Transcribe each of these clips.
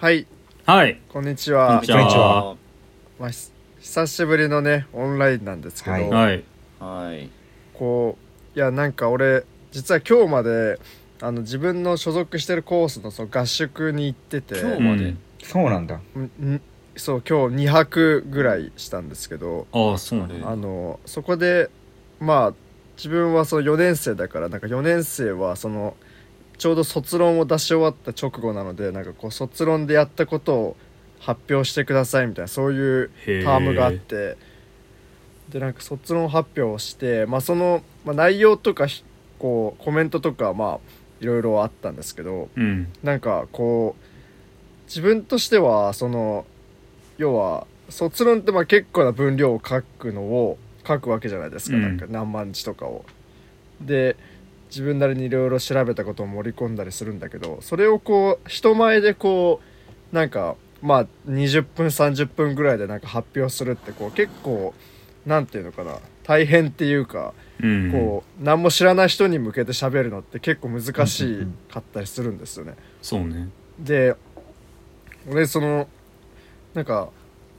はいはい。こんにちはこんにちはまあ、ひ久しぶりのねオンラインなんですけど、はいはい。はい。こういやなんか俺実は今日まであの自分の所属してるコースのその合宿に行ってて今日まで？うんそうなんだんんそう今日2泊ぐらいしたんですけどああ、そうね。あのそこでまあ自分はその4年生だからなんか4年生はそのちょうど卒論を出し終わった直後なのでなんかこう卒論でやったことを発表してくださいみたいなそういうへタームがあってでなんか卒論発表をして、まあ、その、まあ、内容とかひこうコメントとかまあいろいろあったんですけどうん。なんかこう自分としてはその要は卒論ってまあ結構な分量を書くのを書くわけじゃないですか、うんなんか何万字とかを。で自分なりにいろいろ調べたことを盛り込んだりするんだけどそれをこう人前でこうなんかまあ20分30分ぐらいでなんか発表するってこう結構なんていうのかな大変っていうかうん。こう何も知らない人に向けて喋るのって結構難しかったりするんですよね。そうね。で俺そのなんか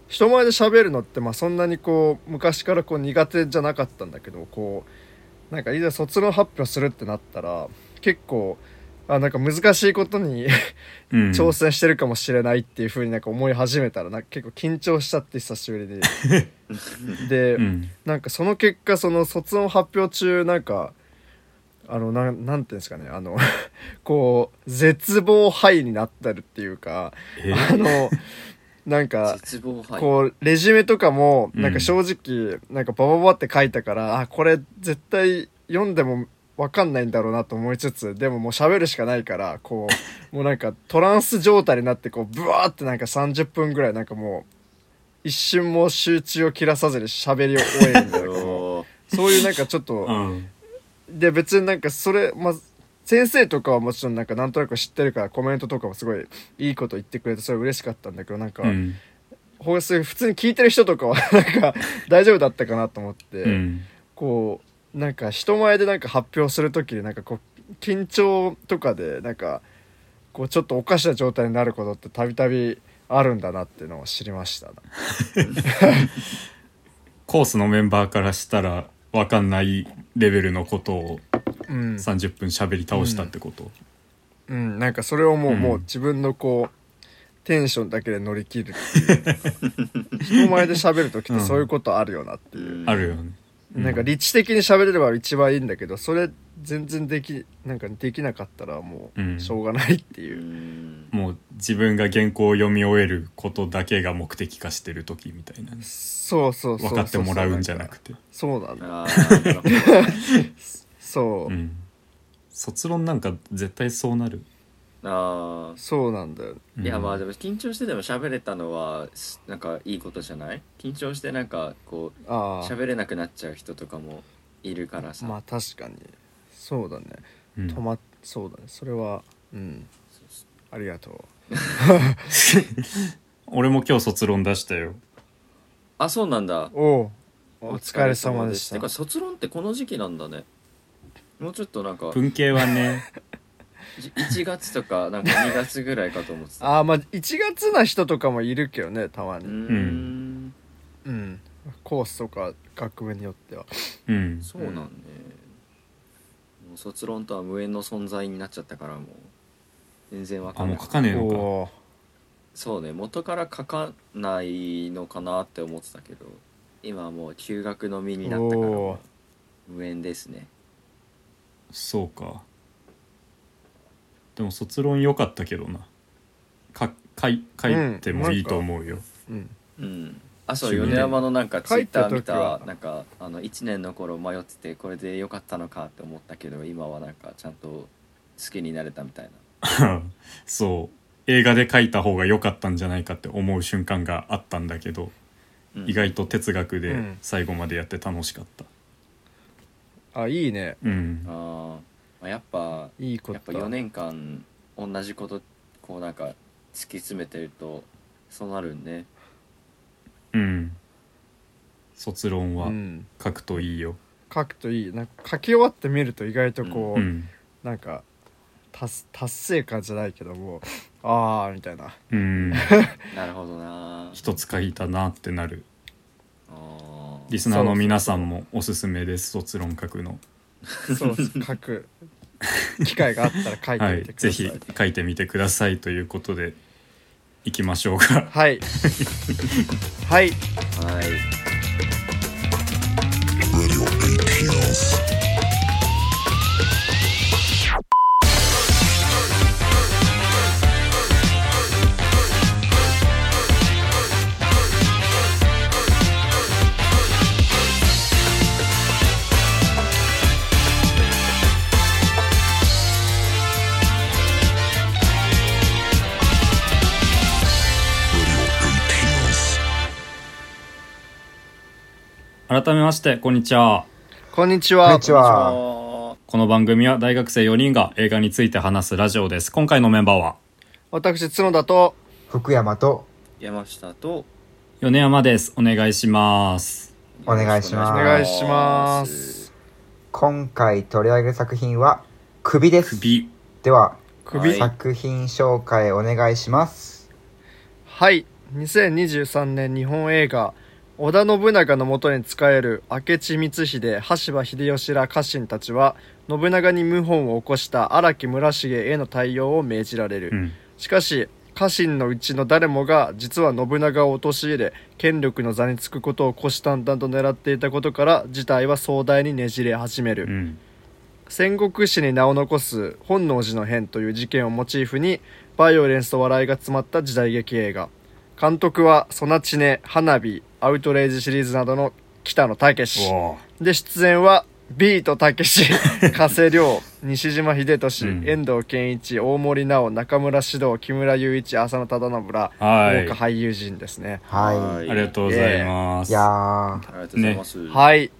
人前で喋るのってまあそんなにこう昔からこう苦手じゃなかったんだけどこうなんかいざ卒論発表するってなったら結構あなんか難しいことにうん。挑戦してるかもしれないっていう風になんか思い始めたらなんか結構緊張しちゃって久しぶりに。で、うん。なんかその結果その卒論発表中なんかあのなんなんていうんですかねあの こう絶望範囲になってるっていうかえあのなんか。こうレジュメとかもうんなんか正直なんかバババって書いたから、あこれ絶対読んでも分かんないんだろうなと思いつつでももう喋るしかないからこう もうなんかトランス状態になってこうブワーってなんか30分ぐらいなんかもう一瞬も集中を切らさずに喋りを終えるみたいなこ おーうそういうなんかちょっとうん。で別になんかそれまあ先生とかはもちろんなんかなんとなく知ってるからコメントとかもすごいいいこと言ってくれてそれ嬉しかったんだけどなんか、うん。普通に聞いてる人とかはなんか大丈夫だったかなと思って、うん。こうなんか人前でなんか発表する時になんかこう緊張とかでなんかこうちょっとおかしな状態になることってたびたびあるんだなっていうのを知りました コースのメンバーからしたらわかんないレベルのことをうん、30分喋り倒したってこと？うん、なんかそれをもう,、うん。もう自分のこうテンションだけで乗り切るっていう。人前で喋る時ってそういうことあるよなっていう、うん。あるよね。うん。なんか理知的に喋れれば一番いいんだけどそれ全然できなんかできなかったらもうん。うしょうがないってういう、ん。もう自分が原稿を読み終えることだけが目的化してる時みたいなね。そうそうそうそう分かってもらうんじゃなくて。そうなんだ そう、うん。卒論なんか絶対そうなる。あそうなんだよーいやまあででも緊張してでも喋れたのはすなんかいいことじゃない？緊張してなんかこうああ喋れなくなっちゃう人とかもいるからさ、まあ確かに。そうだね。うん。止まそうだね。それはうん。そうそありがとう。俺も今日卒論出したよ。あそうなんだ。おう。お疲れ様でした。てか卒論ってこの時期なんだねもうちょっとなんか文系はね、じ1月とかなんか2月ぐらいかと思ってた。ああまあ1月な人とかもいるけどねたまに。うーん。うん。コースとか学部によっては。うん。そうなんね、もう卒論とは無縁の存在になっちゃったからもう全然わかあ、んない。もう書かねえのか。そうね元から書かないのかなって思ってたけど今はもう休学の身になったから無縁ですねそうか。でも卒論良かったけどな。か書い書いてもいいと思うよ。うんうんあそう米山のなんかツイッター見たなんかあの1年の頃迷っててこれでよかったのかって思ったけど今はなんかちゃんと好きになれたみたいな そう。映画で書いた方が良かったんじゃないかって思う瞬間があったんだけど、うん意外と哲学でうん最後までやって楽しかった。あいいね。うん。ああやっぱいいこと。やっぱ4年間同じことこうなんか突き詰めてるとそうなるんね。うん。卒論はうん。書くといいよ。書くといい。なんか書き終わってみると意外とこう、うん。なんか達達成感じゃないけどもああみたいな。うん。なるほどな。一つ書いたなってなる。あーリスナーの皆さんもおすすめです。卒論書くの。そう書く機会があったら書いてはいみてください、ぜひ書いてみてくださいということでいきましょうか。はい。はい。はい改めましてこんにちは。こんにちは。こんにちは。はこの番組は大学生4人が映画について話すラジオです。今回のメンバーは？私角田と。福山と。山下と。米山です。お願いします。お願いします。お願いします。今回取り上げる作品は「首」です。首。では首。はい。作品紹介お願いします。はい。2023年日本映画織田信長のもとに仕える明智光秀羽柴秀吉ら家臣たちは信長に謀反を起こした荒木村重への対応を命じられる、うん。しかし家臣のうちの誰もが実は信長を陥れ権力の座につくことを虎視眈々と狙っていたことから事態は壮大にねじれ始める、うん。戦国史に名を残す本能寺の変という事件をモチーフにバイオレンスと笑いが詰まった時代劇映画監督は「ソナチネ」「花火」「アウトレイジ」シリーズなどの北野武で出演はビートたけし加瀬亮西島秀俊、うん。遠藤健一大森奈緒中村獅童木村雄一浅野忠信らはい。豪華俳優陣ですね。はい。ありがとうございます。いやー。ありがとうございます、はい。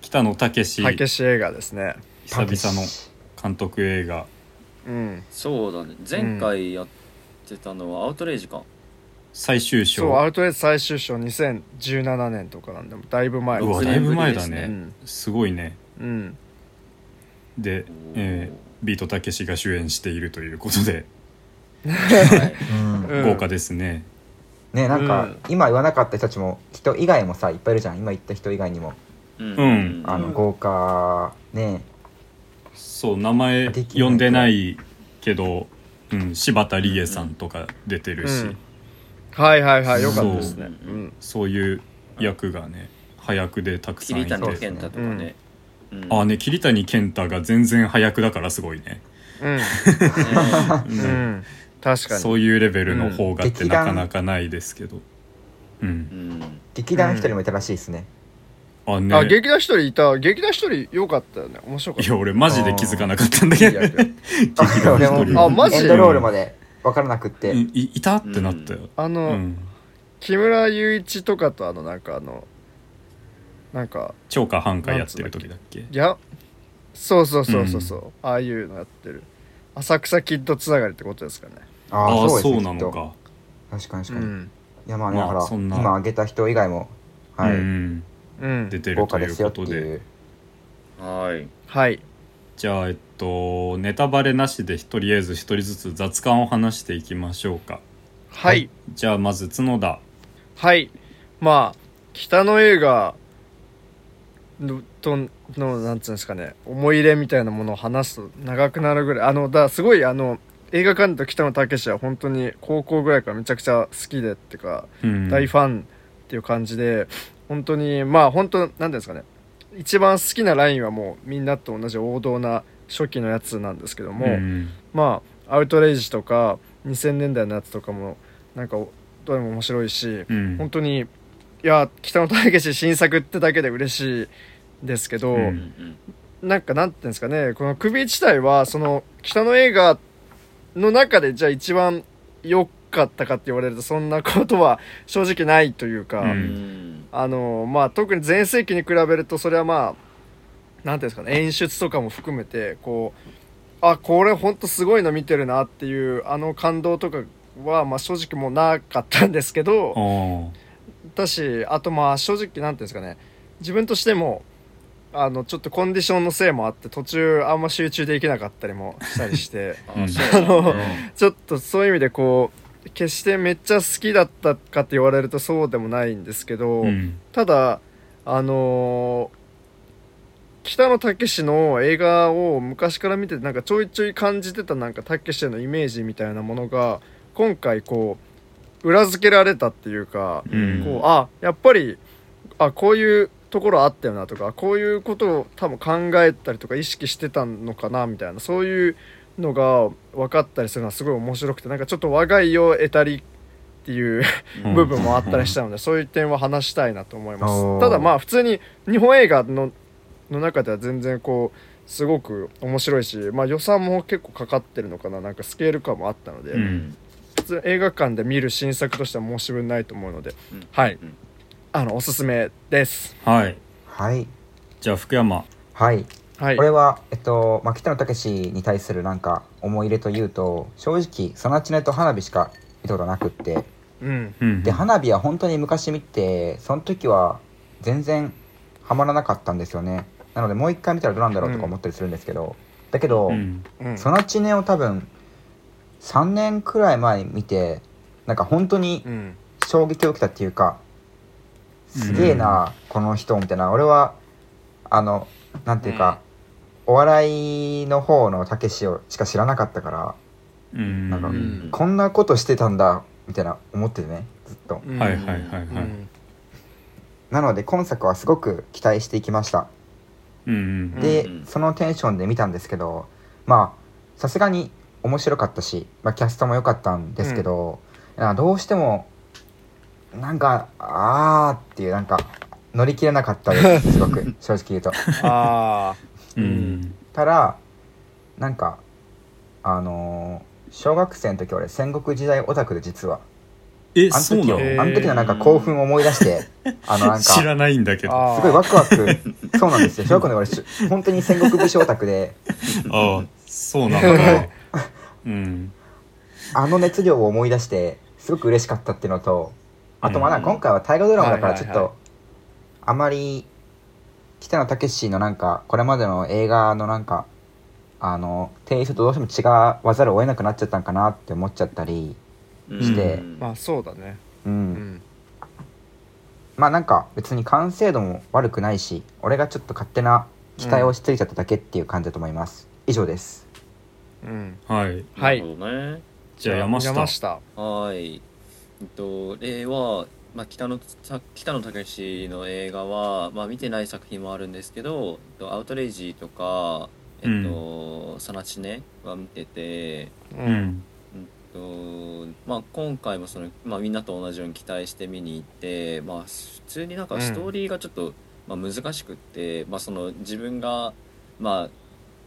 北野武たけし映画ですね。久々の監督映画。うん。そうだね。前回やってたのはアウトレイジか、最終そうア章ウトレイジ最終章2017年とかなんでもだいぶ前うわ六だいぶ前だね。うんすごいね。うん。で、えービートたけしが主演しているということで。はい。うん。うん豪華ですね、ねなんか、うん。今言わなかった人たちも人以外もさいっぱいいるじゃん。今言った人以外にも、うん。うんあの豪華ね。そう名前呼んでないけど、うん、柴田理恵さんとか出てるし、うんはいはいはいよかったですね。そううん。そういう役がね早くでたくさんいて。桐谷健太とかね、うん。あね桐谷健太が全然早くだからすごいね、うん。ね うん。うん確かに。そういうレベルの方がってうん。なかなかないですけど。うん。うん。劇団一人もいたらしいですね、あね。あ劇団一人いた劇団一人よかったよね面白かった。いや俺マジで気づかなかったんだけど 劇団俺一人もあマジ？エンドロールまで分からなくって、いいいたってなったよ、あの、うん。木村雄一とかとあのなんかあのなんか超過半回やってる時だっけ？いやそうそうそうそうそう、ああいうのやってる。浅草キッドつながりってことですかね。ああああそうですねそうなのか。確かに確かに、うん。いやまあねまあだからそんな。今挙げた人以外もはい、うんうん。出てる豪という華ですよってことでいう。はい。はいじゃあえっとネタバレなしでとりあえず一人ずつ雑感を話していきましょうか。はい。じゃあまず角田。はい。まあ北の映画のとのなんつうんですかね。思い入れみたいなものを話すと長くなるぐらい。あのだからすごいあの映画館と北野武は本当に高校ぐらいからめちゃくちゃ好きでっていうか、うん。大ファンっていう感じで本当にまあ本当なんていうんですかね一番好きなラインはもうみんなと同じ王道な初期のやつなんですけども、うん。まあアウトレイジとか2000年代のやつとかもなんかどれも面白いし、うん。本当にいや北野武新作ってだけで嬉しいですけど、うん。うんなんかなんていうんですかねこの首自体はその北の映画の中でじゃあ一番良かったかって言われるとそんなことは正直ないというか、ううんんあのまあ特に前世紀に比べるとそれはまあなんていうんですかね演出とかも含めてこうあこれほんとすごいの見てるなっていうあの感動とかはまあ正直もうなかったんですけどあだしあとまあ正直なんていうんですかね自分としてもあのちょっとコンディションのせいもあって途中あんま集中できなかったりもしたりしてうん。あそうなん。だちょっとそういう意味でこう決してめっちゃ好きだったかって言われるとそうでもないんですけど、うん。ただあのー北野武の映画を昔から見ててなんかちょいちょい感じてたなんか武のイメージみたいなものが今回こう裏付けられたっていうか、うん。こうあやっぱりあこういうところあったよなとかこういうことを多分考えたりとか意識してたのかなみたいなそういうのが分かったりするのはすごい面白くてなんかちょっと我が家を得たりっていううん。部分もあったりしたので、そういう点は話したいなと思います。ただまあ普通に日本映画のの中では全然こうすごく面白いし、まあ、予算も結構かかってるのかな。なんかスケール感もあったので、うん。普通映画館で見る新作としては申し分ないと思うので、うん。はい。うん。あのおすすめです。はい。はい。じゃあ福山。はいはい。これは、えっとまあ、北野武に対するなんか思い入れというと正直ソナチネと花火しか見たことなくって。うん。うん。で花火は本当に昔見てその時は全然ハマらなかったんですよね。なのでもう一回見たらどうなんだろうとか思ったりするんですけど、だけど、うん。うん。ソナチネを多分3年くらい前に見てなんか本当にうん。衝撃を受けたっていうかすげえな、この人みたいな。俺はあのなんていうか、お笑いの方のたけしをしか知らなかったから、うん。なんかん。こんなことしてたんだみたいな思っててね。ずっとうん。はいはいはいはい。うん。なので今作はすごく期待していきました。うんうん。で、うんそのテンションで見たんですけどまあさすがに面白かったし、まあ、キャストも良かったんですけど、なん。かどうしてもなんかあーっていうなんか乗り切れなかったですすごく。正直言うと。あうん。ただなんかあのー小学生の時俺戦国時代オタクで実は。えあの時をそうなの？あの時のなんか興奮を思い出してあのなんか知らないんだけど。ああすごいワクワク。そうなんですよ。小学校の俺し本当に戦国武将オタクで。あそうなんだ。うん。あの熱量を思い出してすごく嬉しかったっていうのとあとまあなんか今回は大河ドラマだからちょっはいはい。はとあまり北野武のなんかこれまでの映画のなんかあのテイストとどうしても違わざるを得なくなっちゃったんかなって思っちゃったりして。うんまあそうだね。ううん。んまあなんか別に完成度も悪くないし俺がちょっと勝手な期待をしすぎちゃっただけっていう感じだと思います、以上です。うん。はい。はい。なるほどね。じゃあ山下。山下。はい。えっと、例は、まあ、北野さ北野武の映画は、まあ、見てない作品もあるんですけど、えっとアウトレイジとか、えっと、サナチネは見てて、ううんんえっとまあ、今回もその、まあ、みんなと同じように期待して見に行って、まあ、普通になんかストーリーがちょっと、まあ、難しくって、まあ、その自分が、まあ、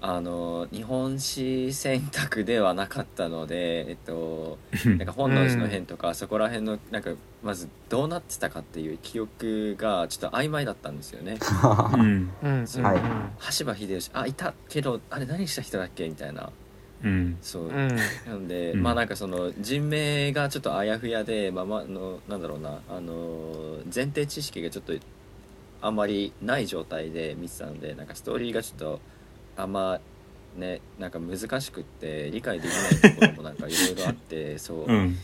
あの日本史選択ではなかったので、えっと、なんか本能寺の変とか、そこら辺のなんかまずどうなってたかっていう記憶がちょっと曖昧だったんですよね。うん。うんはい。羽柴秀吉あいたけどあれ何した人だっけみたいな。うん。そう、うん。なんで、うん。まあなんかその人名がちょっとあやふやでまあまああのなんだろうなあの前提知識がちょっとあんまりない状態で見てたのでなんかストーリーがちょっとあんまねなんか難しくって理解できないところもなんかいろいろあって そう、うん。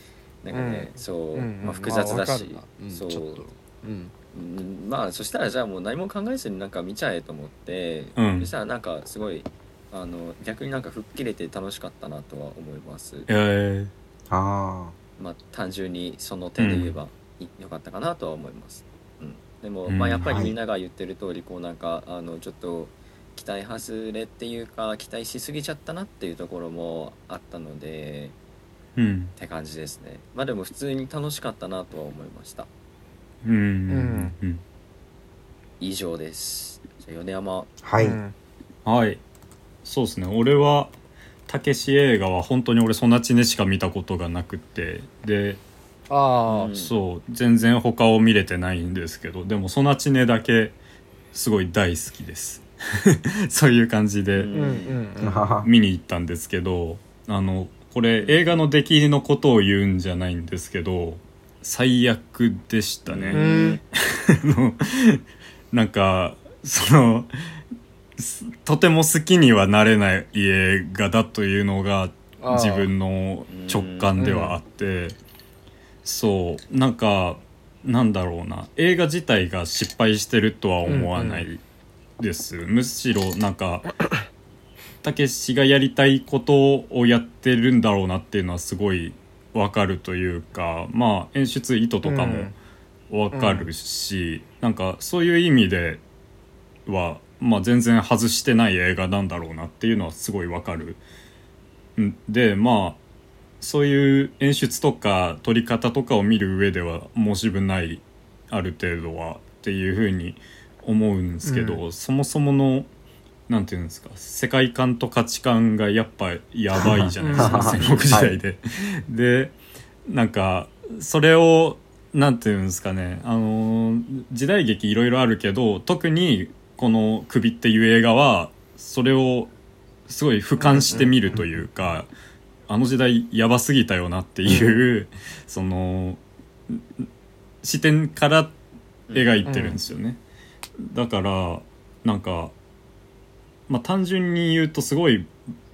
なんかね、うん。そう、うんまあ、複雑だし、まあそう。まあそしたらじゃあもう何も考えずになんか見ちゃえと思って、うん。そしたらなんかすごいあの逆になんか吹っ切れて楽しかったなとは思います。え。あまあ単純にその点で言えばい良かったかなとは思います。うん、でも、うん。まあやっぱりはい。みんなが言ってる通りこうなんかあのちょっと期待外れっていうか期待しすぎちゃったなっていうところもあったのでーうん。って感じですね。まあでも普通に楽しかったなとは思いました。うん。うん。うん。以上です。じゃあ米山。あはい、うん。はい。そうですね。俺はたけし映画は本当に俺そなちねしか見たことがなくって。であうん。そう。全然他を見れてないんですけどでもそなちねだけすごい大好きです そういう感じで見に行ったんですけどあのこれ映画の出来のことを言うんじゃないんですけど最悪でしたね、なんかそのすとても好きにはなれない映画だというのが自分の直感ではあってそうなんかなんだろうな。映画自体が失敗してるとは思わないです、むしろなんかたけしがやりたいことをやってるんだろうなっていうのはすごいわかるというかまあ演出意図とかもわかるし、なんかそういう意味では、まあ、全然外してない映画なんだろうなっていうのはすごいわかる。んでまあそういう演出とか撮り方とかを見る上では申し分ないある程度はっていうふうに思うんですけど、そもそものなんていうんですか世界観と価値観がやっぱやばいじゃないですか戦国時代で。でなんかそれをなんていうんですかねあのー時代劇いろいろあるけど特にこの「首」っていう映画はそれをすごい俯瞰してみるというか、あの時代やばすぎたよなっていう、その視点から描いてるんですよね。だからなんかまあ単純に言うとすごい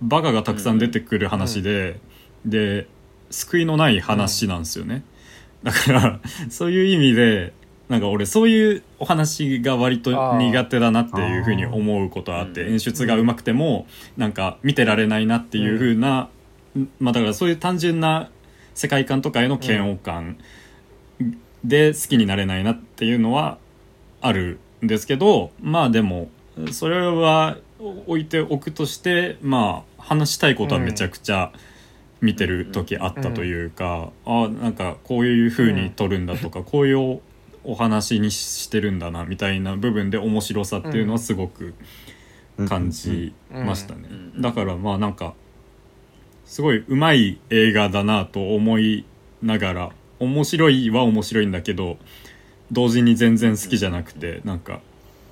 バカがたくさん出てくる話で、で救いのない話なんですよね。だからそういう意味でなんか俺そういうお話が割と苦手だなっていうふうに思うことはあって演出がうまくてもなんか見てられないなっていうふうな、まあだからそういう単純な世界観とかへの嫌悪感で好きになれないなっていうのはあるんですけどまあでもそれは置いておくとしてまあ話したいことはめちゃくちゃ見てる時あったというか、あなんかこういう風に撮るんだとか、こういうお話にしてるんだなみたいな部分で面白さっていうのはすごく感じましたね、うん。だからまあなんかすごいうまい映画だなと思いながら面白いは面白いんだけど同時に全然好きじゃなくてなんか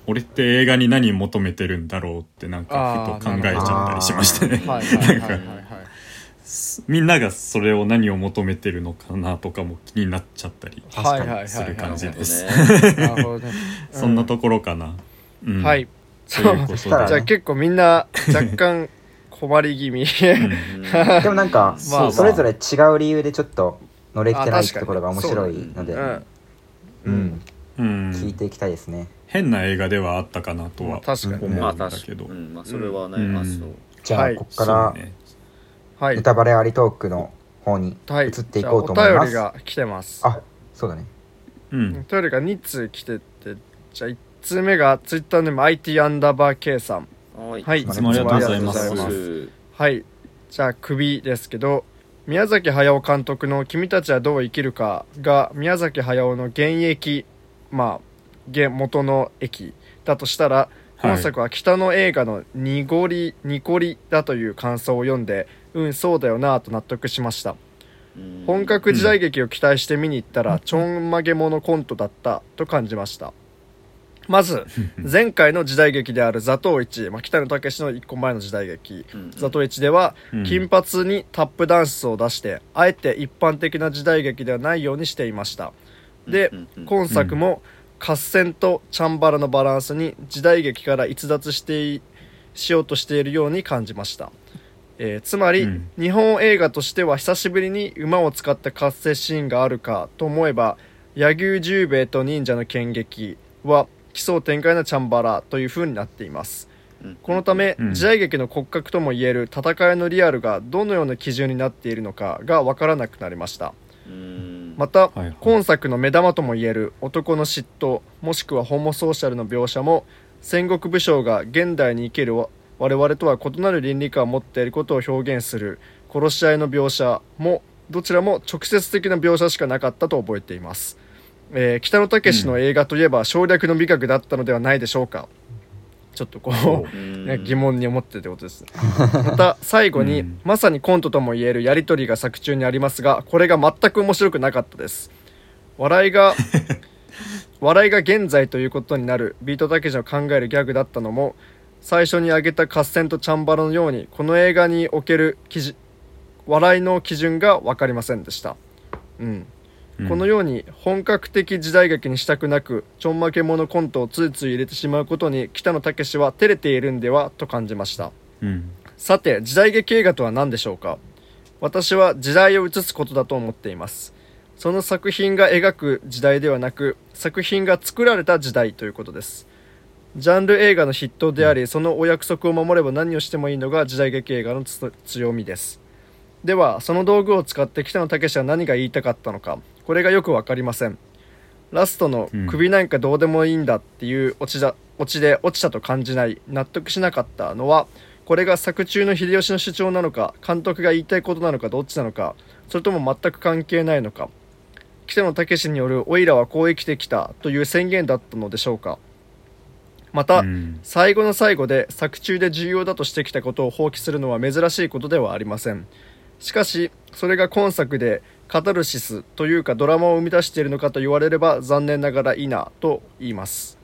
俺って映画に何求めてるんだろうってなんかふと考えちゃったりしましてね。はいはいはいはい。はいみんながそれを何を求めてるのかなとかも気になっちゃったりする感じです、そんなところかな、うん。はい。ということで。そしたらじゃあ結構みんな若干困り気味。うん。でもなんか、まあそれぞれ違う理由でちょっと乗れてないところが面白いので、うんうん、うん。聞いていきたいですね。変な映画ではあったかなとまあは確かに。ね思うんだまあ確かけど、うんまあそれはね、うんまあそう。じゃあ、はい。ここからはい。歌バレありトークの方にはい。移っていこうと思います。じゃあお便りが来てます。あ、そうだね。うおん便りが2通来ててじゃあ1通目がツイッターネーム IT アンダーバー K さん。はい。はい。いつもありがとうございます。はい。じゃあ首ですけど宮崎駿監督の「君たちはどう生きるか」が宮崎駿の現役まあ現元の駅だとしたら本作は北の映画の濁り濁りだという感想を読んでうんそうだよなぁと納得しました。うん。本格時代劇を期待して見に行ったら、ちょんまげものコントだったと感じましたまず 前回の時代劇である座頭市、まあ、北野武の1個前の時代劇うん。座頭市ではうん。金髪にタップダンスを出してあえて一般的な時代劇ではないようにしていました。で今作も合戦とチャンバラのバランスに時代劇から逸脱していしようとしているように感じました、えーつまり、うん。日本映画としては久しぶりに馬を使った合戦シーンがあるかと思えば柳生十兵衛と忍者の剣劇は奇想天外なチャンバラという風になっています。うん。このため、うん。時代劇の骨格ともいえる戦いのリアルがどのような基準になっているのかが分からなくなりました。うん。また、はいはい。今作の目玉ともいえる男の嫉妬もしくはホモソーシャルの描写も戦国武将が現代に生きる我々とは異なる倫理観を持っていることを表現する殺し合いの描写もどちらも直接的な描写しかなかったと覚えています、えー北野武の映画といえば省略の美学だったのではないでしょうか。ちょっとこううん。ね、疑問に思ってるってことです。また最後に、うん。まさにコントともいえるやり取りが作中にありますがこれが全く面白くなかったです。笑いが 笑いが現在ということになるビートたけしの考えるギャグだったのも最初に挙げた合戦とチャンバラのようにこの映画における基準笑いの基準が分かりませんでした。うんうん。このように本格的時代劇にしたくなくちょんまけものコントをついつい入れてしまうことに北野武は照れているんではと感じました。うん。さて時代劇映画とは何でしょうか？私は時代を映すことだと思っています。その作品が描く時代ではなく作品が作られた時代ということです。ジャンル映画の筆頭でありそのお約束を守れば何をしてもいいのが時代劇映画のつ強みですではその道具を使って北野武は何が言いたかったのか。これがよく分かりません。ラストのうん。首なんかどうでもいいんだっていうオチだオチで落ちたと感じない納得しなかったのはこれが作中の秀吉の主張なのか監督が言いたいことなのかどっちなのかそれとも全く関係ないのか。北野武による「オイラはこう生きてきた」という宣言だったのでしょうか。また、うん。最後の最後で作中で重要だとしてきたことを放棄するのは珍しいことではありませんしかしそれが今作でカタルシスというかドラマを生み出しているのかと言われれば残念ながらいいなと言います。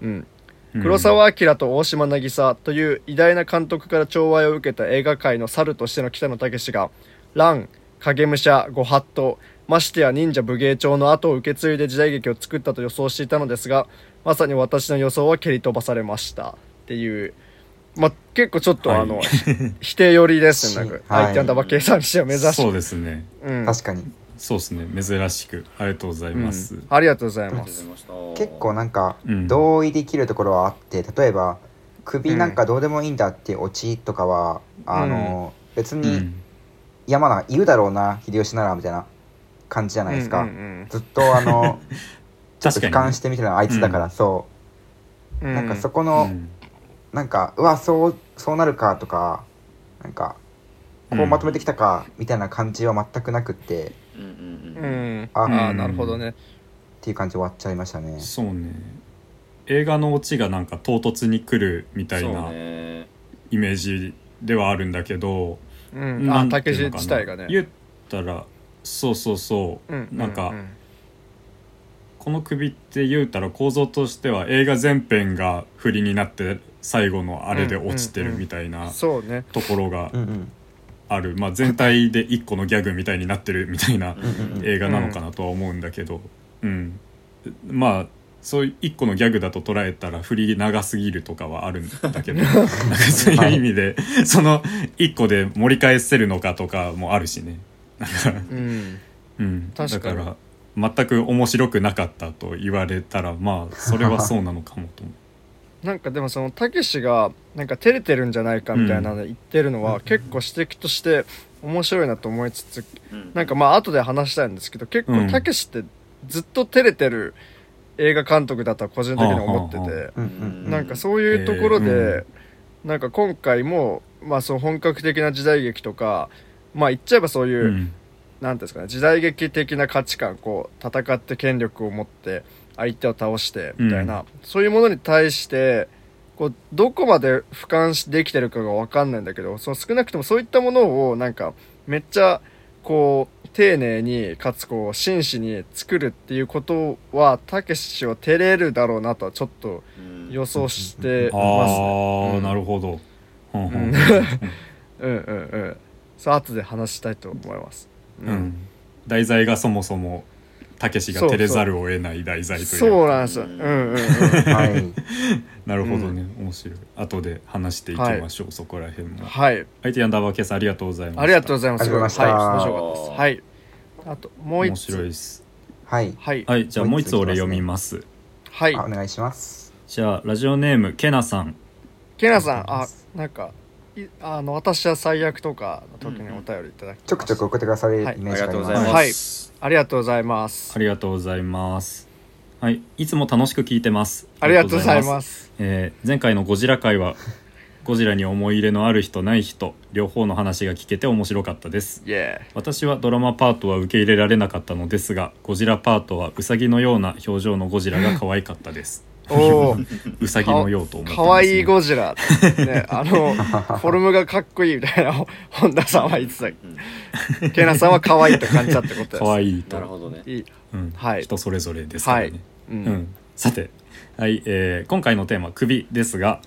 うん。黒澤明と大島渚という偉大な監督から寵愛を受けた映画界の猿としての北野武が「乱」「影武者」「ご法度」ましてや忍者武芸帳の後を受け継いで時代劇を作ったと予想していたのですがまさに私の予想は蹴り飛ばされました。っていうまあ結構ちょっとはい。あの、否定寄りですねなんか、はい。相手のダバ計算にしては珍しい。そうですね。うん。確かに。そうですね。珍しく。ありがとうございます、うん。ありがとうございありがますとうございました。結構なんかうん。同意できるところはあって例えば首なんかどうでもいいんだっていうオチとかは、あの別に、うん。いやまだ言うだろうな秀吉ならみたいな感じじゃないですか、うんうんずっとあの ちょっと確かに俯瞰してみてるのはあいつだから、そう。うなんかそこうの、んなんかうわそうそうなるかとかなんかこうまとめてきたか、みたいな感じは全くなくって。うんうんううん。ん。あなるほどね。っていう感じで終わっちゃいましたね。そうね。映画のオチがなんか唐突に来るみたいなね。イメージではあるんだけど、うん。あなんていう武のかな。自体がね。言ったらそうそうそう、うん。なんか、ううこの首って言うたら構造としては映画全編が振りになって最後のあれで落ちてるみたいなところがある、まあ、全体で一個のギャグみたいになってるみたいな映画なのかなとは思うんだけど、うん。まあそういう一個のギャグだと捉えたら振り長すぎるとかはあるんだけど。なんかそういう意味で、その一個で盛り返せるのかとかもあるしね。なん。かうん。うん、だから全く面白くなかったと言われたらまあそれはそうなのかもと思う。なんかでもそのたけしがなんか照れてるんじゃないかみたいなの言ってるのは結構指摘として面白いなと思いつつうん。なんかまあ後で話したいんですけど結うん。構たけしってずっと照れてる映画監督だとは個人的に思っててなんかそういうところえーでなんか今回もまあその本格的な時代劇とかまあ言っちゃえばそういううん。なんていうんですかね時代劇的な価値観こう戦って権力を持って相手を倒してみたいな、うんそういうものに対してこうどこまで俯瞰しできてるかが分かんないんだけどそう少なくともそういったものをなんかめっちゃこう丁寧にかつこう真摯に作るっていうことはたけしは照れるだろうなとはちょっとうん予想してますあね。あ、うんなるほど。うんうんうん うん。さあ後で話したいと思います。うんうん題材がそもそもたけしが照れざるを得ない題材というそうなんですよ。うんうんうん。はい。なるほどね、面白い。後で話していきましょう、そこら辺も。はい。IT アンダーバーケースありがとうございました。ありがとうございます。ありがとうございました。はい、面白かったです。はい。あと、もう面一つ。白いです。はい、はい。はい。じゃあもう一つ俺読みます。はい。あ。お願いします。じゃあラジオネームけなさん。ケナさん、あ、なんか、いあの、私は最悪とかの時にお便りいただきちょくちょく送ってくださるイメはい。ーありジがあります。がとうございはい。ます。ありがとうございますあ。りがとうございますはいいつも楽しく聞いてますありがとうございます。えー前回のゴジラ回はゴジラに思い入れのある人ない人両方の話が聞けて面白かったですイエ私はドラマパートは受け入れられなかったのですがゴジラパートはウサギのような表情のゴジラが可愛かったです。おお。ウサギのようと思ってます、ね、かわいいゴジラ。ね、あの、フォルムがかっこいいみたいな、本田さんは言ってた。ケナさんは可愛いと感じたってことです。可愛いとなるほどね。いい。うんはい人それぞれですからね、はい。ううんん。さて、はいえー今回のテーマ「首」ですが、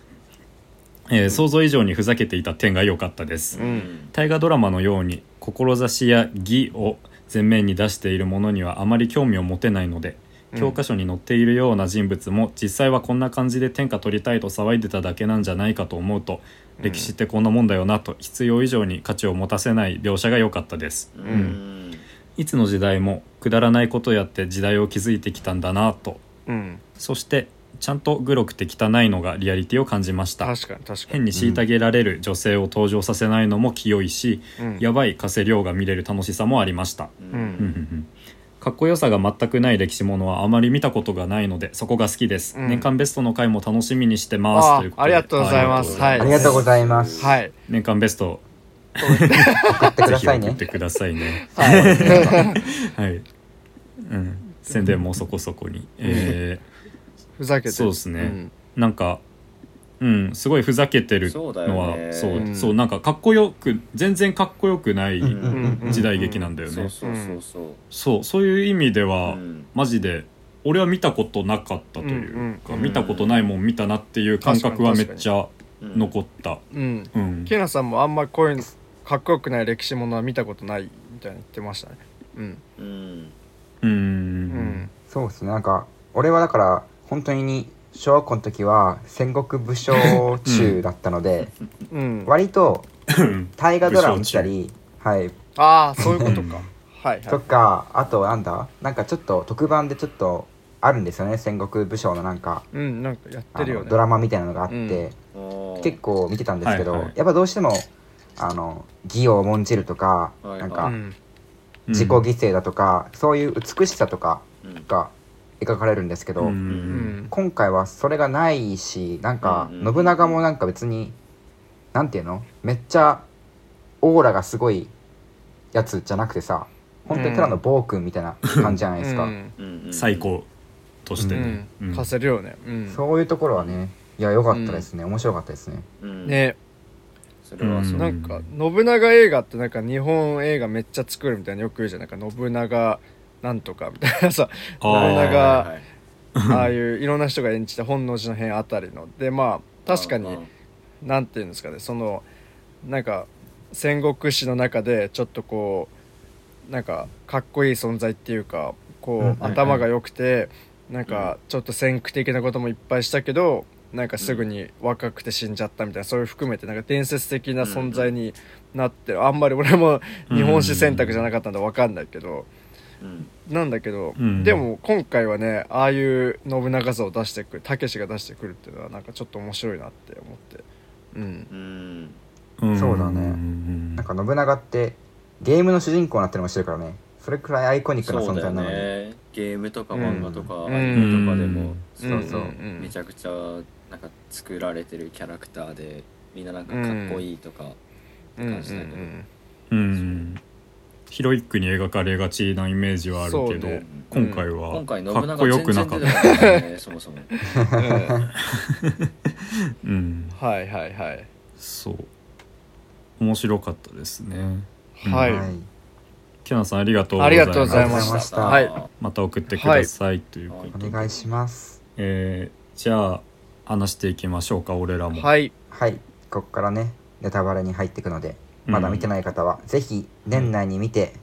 えー想像以上にふざけていた点が良かったです、うん大河ドラマのように志や義を前面に出しているものにはあまり興味を持てないのでうん教科書に載っているような人物も実際はこんな感じで天下取りたいと騒いでただけなんじゃないかと思うと歴史ってこんなもんだよなと必要以上に価値を持たせない描写が良かったです。うん。いつの時代もくだらないことやって時代を築いてきたんだなと。うん。そしてちゃんとグロくて汚いのがリアリティを感じました。確かに確か変にに虐げられる女性を登場させないのも清いし、うん。やばい加瀬亮が見れる楽しさもありました、ううん。うんんかっこよさが全くない歴史ものはあまり見たことがないのでそこが好きです、うん。年間ベストの回も楽しみにしてますあということで。ありがとうございます。ありがとうござい。はい。ありがとうございます。はい。年間ベスト。送ってくぜださいね。ひ送って。くださいね。はい。はい、うん、宣伝もそこそこに。え ふざけて。そうですね。ん。ー、なんかうん。すごいふざけてるそうだのはよね。そう,、うん。そうなんかかっこよく全然かっこよくない時代劇なんだよね、そうそうそうそう。そうそういう意味では、うん。マジで俺は見たことなかったというか、うんうん見たことないもん見たなっていう感覚はめっちゃうん残った。うん。うん。ケナさんもあんまこういうかっこよくない歴史ものは見たことないみたいに言ってましたね。うん。うん。ううん。んそうですね。なんか、俺はだから、本当に、小学校の時は戦国武将中だったので、うん。割と大河ドラマ見たり、はい、ああそういうことか。はいはとか、あとなんだ？なんかちょっと特番でちょっとあるんですよね、戦国武将のなんか、いうんなんかやっあてるよドラマみたいなのがあって、うん。結構見てたんですけど、はいはい。やっぱどうしても、あの、義を重んじるとか、はいなんか、うん。自己犠牲だとか、そういう美しさとかうん。が描かれるんですけど、ううんん。今回はそれがないしなんか信長もなんか別になんていうの？めっちゃオーラがすごいやつじゃなくてさ本当にただの暴君みたいな感じじゃないですか、最高としてうね、うん。ん。貸せるよね。うん。そういうところはねいや良かったですね、面白かったですね。うん。ね。それはなんか信長映画ってなんか日本映画めっちゃ作るみたいなよく言うじゃん。なんか信長なんとかみたいなさ 信長ああいういろんな人が演じた本能寺の変あたりのでまあ確かになんていうんですかねそのなんか戦国史の中でちょっとこうなんかかっこいい存在っていうかこう、うん頭が良くてなんかちょっと先駆的なこともいっぱいしたけどなんかすぐに若くて死んじゃったみたいなそういう含めてなんか伝説的な存在になってる。あんまり俺も日本史選択じゃなかったんで分かんないけどうんなんだけど、うん。でも今回はねああいう信長像を出してくるたけしが出してくるっていうのはなんかちょっと面白いなって思って。うん。うん。ん。そうだね。んなんか信長ってゲームの主人公になってるのもしてるからね。それくらいアイコニックな存在なのに、ね。ゲームとか漫画とかうん。アニメとかでもうん。そうそう。うんめちゃくちゃなんか作られてるキャラクターでみんななんかかっこいいとかうんうん感じだけどうんヒロイックに描かれがちなイメージはあるけど、ね。今回はかっこよくなかった。そもそも。うん。うんうんはいはいはい。そう。面白かったですね。はい、はいキャナさんありがとうござありいます。がとうございました。はい。また送ってくださいということで、お願いします。えーじゃあ話していきましょうか俺らも、はい。はい。ここからねネタバレに入っていくのでまだ見てない方は、ぜひ年内に見て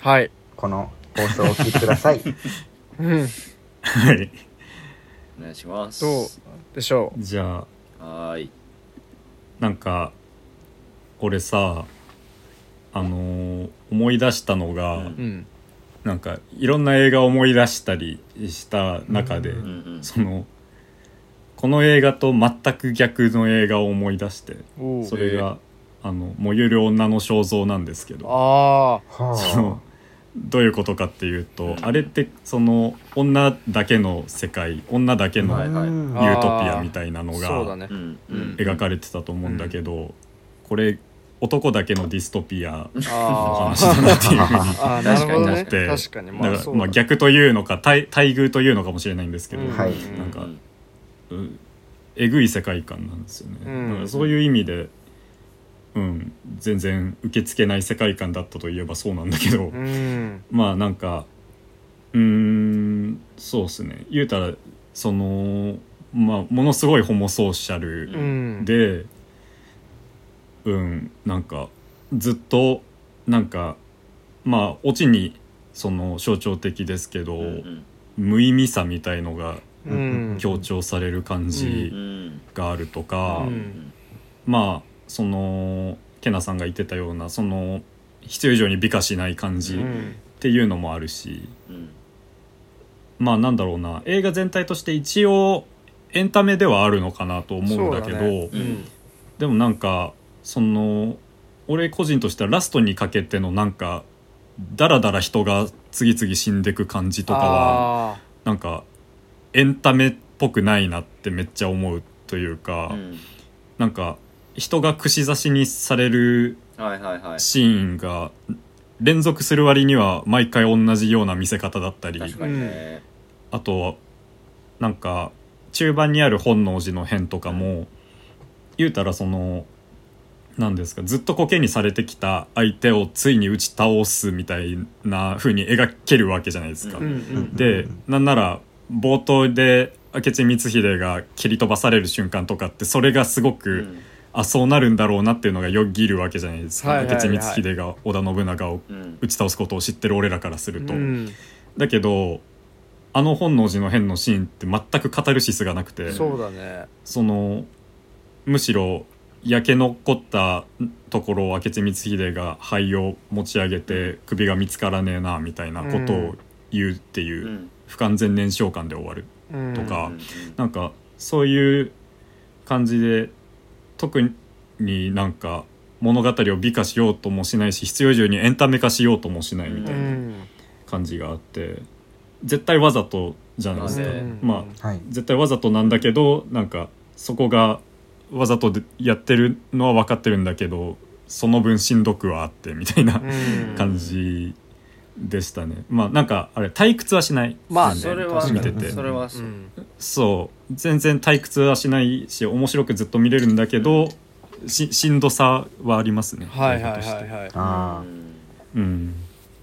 はい。この放送を聞いてください。うん。はい。お願いします。どうでしょじゃあはーい。なんか俺さあのー思い出したのが、うん。ううん。なんかいろんな映画を思い出したりした中で、うんうんうんそのこの映画と全く逆の映画を思い出しておう。それが、あの燃ゆる女の肖像なんですけど。あはそのどういうことかっていうと、うん。あれってその女だけの世界女だけのユートピアみたいなのが描かれてたと思うんだけど、これ男だけのディストピアのあ話だなっていうふうに思って 確かに。だからまあ逆というのか対待遇というのかもしれないんですけど、うん。はい。なんかえぐい世界観なんですよね、うん。だからそういう意味で、うん、全然受け付けない世界観だったといえばそうなんだけど、うん。まあなんかうーんそうっすね。言うたらそのまあものすごいホモソーシャうルん。でうんなんかずっとなんかまあオチにその象徴的ですけど、うんうん。無意味さみたいのがうん。強調される感うじん。があるとか、うん。まあそのケナさんが言ってたようなその必要以上に美化しない感じっうん。ていうのもあるし、うん。まあなんだろうな映画全体として一応エンタメではあるのかなと思うんだけどね。うん。でもなんかその俺個人としてはラストにかけてのなんかだらだら人が次々死んでく感じとかはあなんかエンタメっぽくないなってめっちゃ思うというか、うん。なんか人が串刺しにされるはいはいはい。シーンが連続する割には毎回同じような見せ方だったり。確かにね。あとなんか中盤にある本能寺の変とかも言うたらそのなんですかずっとコケにされてきた相手をついに打ち倒すみたいな風に描けるわけじゃないですか。ーうんうん。でなんなら冒頭で明智光秀が蹴り飛ばされる瞬間とかってそれがすごく、うんあそうなるんだろうなっていうのがよぎるわけじゃないですか、はいはいはい。明智光秀が織田信長をうん。打ち倒すことを知ってる俺らからすると。うん。だけどあの本能寺の変のシーンって全くカタルシスがなくてそうだね。そのむしろ焼け残ったところを明智光秀が灰を持ち上げて首が見つからねえなみたいなことを言うっていううん。不完全燃焼感で終わるうん。とかうん。うん。なんかそういう感じで特になんか物語を美化しようともしないし必要以上にエンタメ化しようともしないみたいなうん。感じがあって絶対わざとじゃないですか、うん。まあはい。絶対わざとなんだけどなんかそこがわざとでやってるのは分かってるんだけどその分しんどくはあってみたいなうん。感じでしたね。まあなんかあれ退屈はしないまあそれは見てて。それはそううん。そう。全然退屈はしないし面白くずっと見れるんだけどししんどさはありますね。はいはいはいはい。ああうん。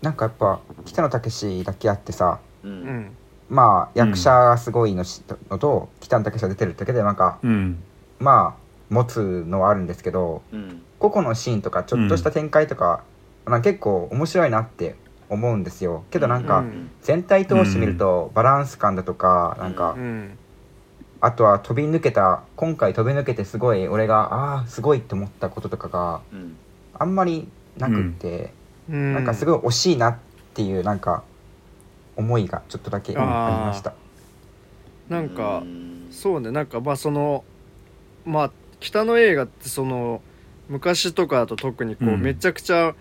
なんかやっぱ北野武だけあってさううん。んまあ役者がすごいのしのと北野武が出てるだけでなんかうん。まあ持つのはあるんですけどうん。個々のシーンとかちょっとした展開とか、なん。か結構面白いなって思うんですよ。けどなんかうん。全体通して見るとバランス感だとかなんかうん。あとは飛び抜けた今回飛び抜けてすごい俺がああーすごいって思ったこととかがうん。あんまりなくって、うん。なんかすごい惜しいなっていうなんか思いがちょっとだけありました。なんかうん。そうね。なんかまあそのまあ北の映画ってその昔とかだと特にこう、うん。めちゃくちゃ